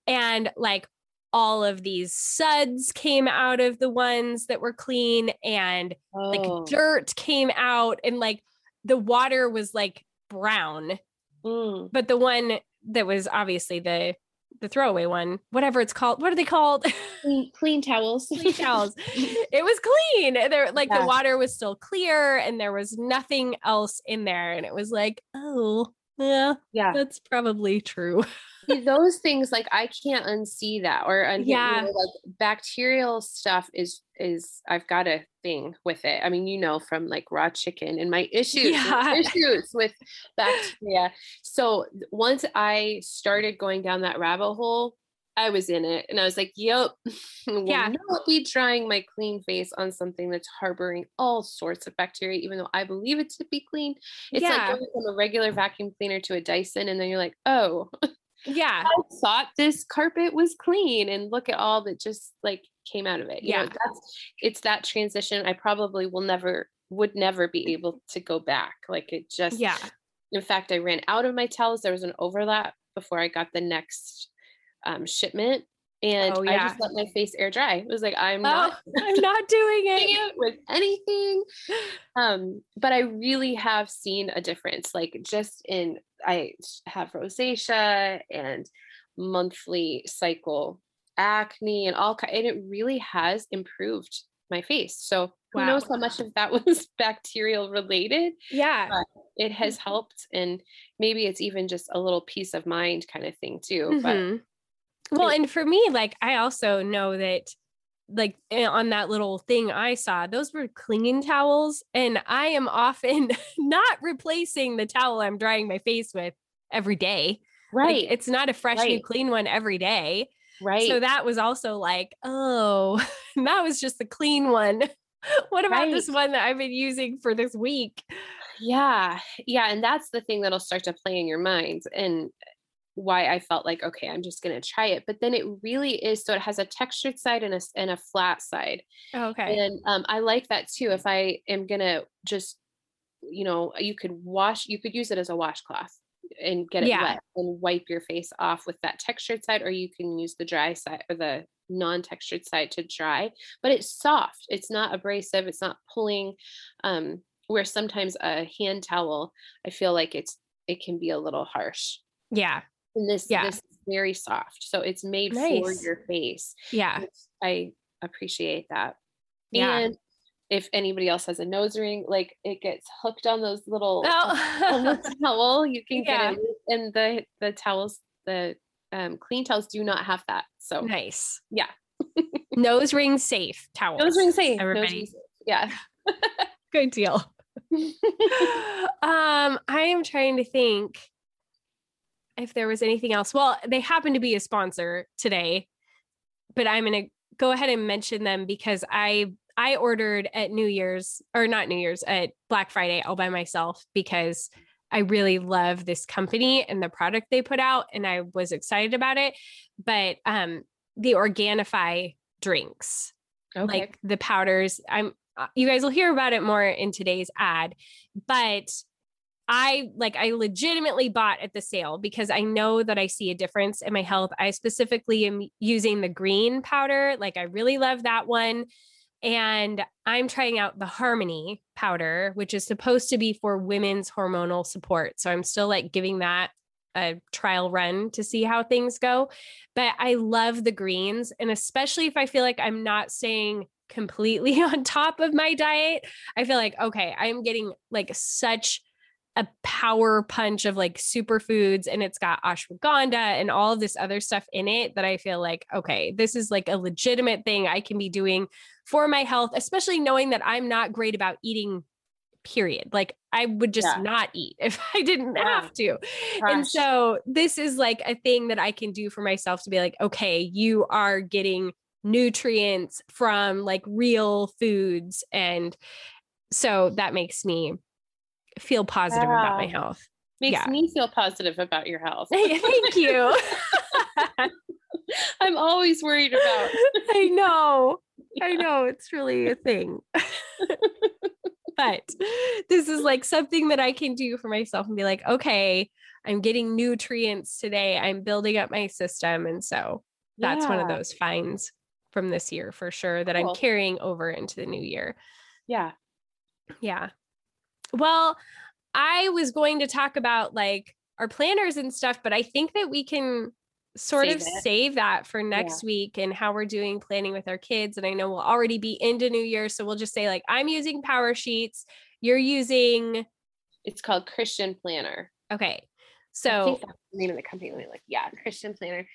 A: and like all of these suds came out of the ones that were clean and oh. like dirt came out and like the water was like brown. Mm. but the one that was obviously the the throwaway one whatever it's called what are they called?
B: Clean, clean towels.
A: Clean towels. It was clean. There like yeah. the water was still clear and there was nothing else in there and it was like oh yeah yeah. that's probably true
B: those things like I can't unsee that or un- yeah, you know, like bacterial stuff is is I've got a thing with it. I mean, you know, from like raw chicken and my issues yeah. issues with bacteria. So once I started going down that rabbit hole, I was in it and I was like, yep, yeah. not be trying my clean face on something that's harboring all sorts of bacteria, even though I believe it to be clean. It's yeah. like going from a regular vacuum cleaner to a Dyson, and then you're like, oh,
A: yeah.
B: I thought this carpet was clean and look at all that just like came out of it you yeah. know, that's it's that transition i probably will never would never be able to go back like it just
A: yeah.
B: in fact i ran out of my towels there was an overlap before i got the next um, shipment and oh, yeah. I just let my face air dry. It was like I'm oh, not
A: I'm not doing it.
B: with anything. Um, but I really have seen a difference. Like just in I have rosacea and monthly cycle acne and all and it really has improved my face. So who wow. knows how much of that was bacterial related?
A: Yeah. But
B: it has helped and maybe it's even just a little peace of mind kind of thing too. Mm-hmm. But
A: well, and for me, like I also know that like eh, on that little thing I saw, those were clinging towels. And I am often not replacing the towel I'm drying my face with every day.
B: Right.
A: Like, it's not a fresh, right. new, clean one every day.
B: Right.
A: So that was also like, oh, that was just the clean one. what about right. this one that I've been using for this week?
B: Yeah. Yeah. And that's the thing that'll start to play in your mind. And why I felt like, okay, I'm just going to try it. But then it really is. So it has a textured side and a, and a flat side.
A: Oh, okay.
B: And um, I like that too. If I am going to just, you know, you could wash, you could use it as a washcloth and get it yeah. wet and wipe your face off with that textured side, or you can use the dry side or the non-textured side to dry. But it's soft. It's not abrasive. It's not pulling. Um, where sometimes a hand towel, I feel like it's it can be a little harsh.
A: Yeah.
B: And this yeah. this is very soft. So it's made nice. for your face.
A: Yeah.
B: I appreciate that. Yeah. And if anybody else has a nose ring, like it gets hooked on those little oh. on towel. You can yeah. get it. And the the towels, the um, clean towels do not have that. So
A: nice.
B: Yeah.
A: nose ring safe towels.
B: Nose ring safe. Everybody. Ring safe. Yeah.
A: Good deal. um, I am trying to think if there was anything else. Well, they happen to be a sponsor today, but I'm going to go ahead and mention them because I I ordered at New Year's or not New Year's at Black Friday all by myself because I really love this company and the product they put out and I was excited about it. But um the Organifi drinks, okay. like the powders, I'm uh, you guys will hear about it more in today's ad, but I like I legitimately bought at the sale because I know that I see a difference in my health. I specifically am using the green powder. Like I really love that one. And I'm trying out the Harmony powder, which is supposed to be for women's hormonal support. So I'm still like giving that a trial run to see how things go. But I love the greens. And especially if I feel like I'm not staying completely on top of my diet, I feel like, okay, I'm getting like such a power punch of like superfoods and it's got ashwagandha and all of this other stuff in it that I feel like, okay, this is like a legitimate thing I can be doing for my health, especially knowing that I'm not great about eating period. Like I would just yeah. not eat if I didn't yeah. have to. Gosh. And so this is like a thing that I can do for myself to be like, okay, you are getting nutrients from like real foods and so that makes me feel positive about my health.
B: Makes yeah. me feel positive about your health.
A: Thank you.
B: I'm always worried about.
A: I know. Yeah. I know. It's really a thing. but this is like something that I can do for myself and be like, okay, I'm getting nutrients today. I'm building up my system. And so that's yeah. one of those finds from this year for sure that cool. I'm carrying over into the new year.
B: Yeah.
A: Yeah. Well, I was going to talk about like our planners and stuff, but I think that we can sort save of it. save that for next yeah. week and how we're doing planning with our kids. And I know we'll already be into New Year. So we'll just say, like, I'm using PowerSheets. You're using.
B: It's called Christian Planner.
A: Okay. So,
B: the name of the company. Like, yeah, Christian Planner.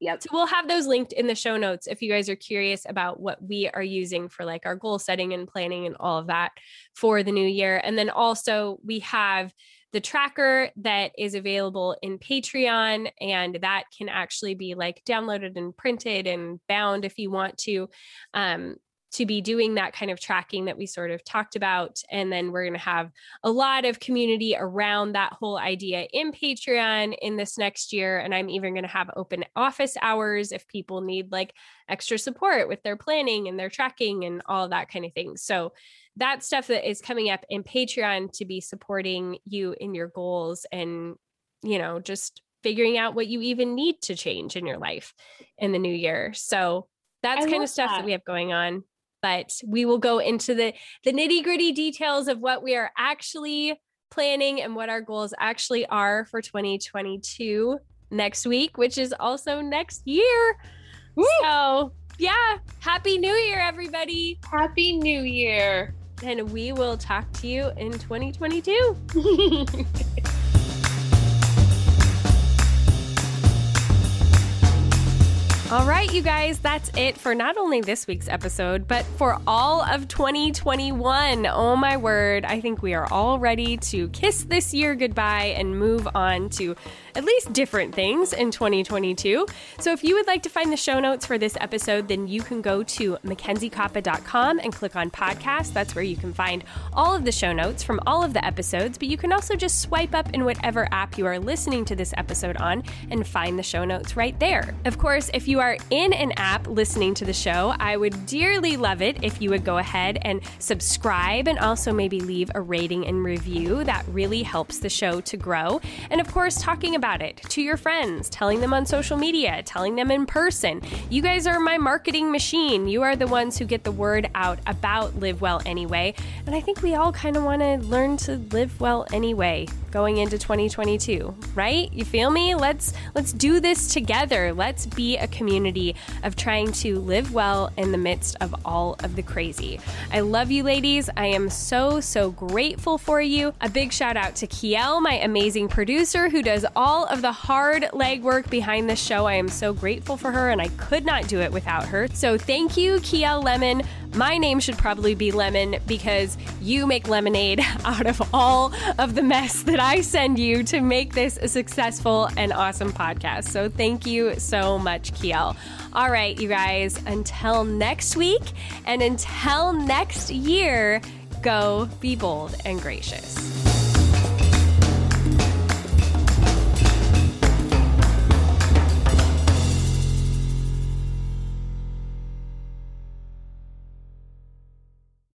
B: Yep.
A: So we'll have those linked in the show notes if you guys are curious about what we are using for like our goal setting and planning and all of that for the new year. And then also we have the tracker that is available in Patreon, and that can actually be like downloaded and printed and bound if you want to. Um, to be doing that kind of tracking that we sort of talked about. And then we're going to have a lot of community around that whole idea in Patreon in this next year. And I'm even going to have open office hours if people need like extra support with their planning and their tracking and all that kind of thing. So that stuff that is coming up in Patreon to be supporting you in your goals and, you know, just figuring out what you even need to change in your life in the new year. So that's I kind of stuff that. that we have going on but we will go into the the nitty gritty details of what we are actually planning and what our goals actually are for 2022 next week, which is also next year. Woo! So, yeah, happy new year, everybody.
B: Happy new year.
A: And we will talk to you in 2022. All right, you guys, that's it for not only this week's episode, but for all of 2021. Oh my word, I think we are all ready to kiss this year goodbye and move on to at least different things in 2022. So if you would like to find the show notes for this episode, then you can go to mackenziekoppa.com and click on podcast. That's where you can find all of the show notes from all of the episodes, but you can also just swipe up in whatever app you are listening to this episode on and find the show notes right there. Of course, if you are in an app listening to the show, I would dearly love it if you would go ahead and subscribe and also maybe leave a rating and review. That really helps the show to grow. And of course, talking about it to your friends, telling them on social media, telling them in person. You guys are my marketing machine. You are the ones who get the word out about Live Well Anyway. And I think we all kind of want to learn to live well anyway going into 2022, right? You feel me? Let's let's do this together. Let's be a community of trying to live well in the midst of all of the crazy. I love you ladies. I am so so grateful for you. A big shout out to Kiel, my amazing producer who does all of the hard legwork behind the show. I am so grateful for her and I could not do it without her. So thank you Kiel Lemon. My name should probably be Lemon because you make lemonade out of all of the mess that I send you to make this a successful and awesome podcast. So thank you so much, Kiel. All right, you guys, until next week and until next year, go be bold and gracious.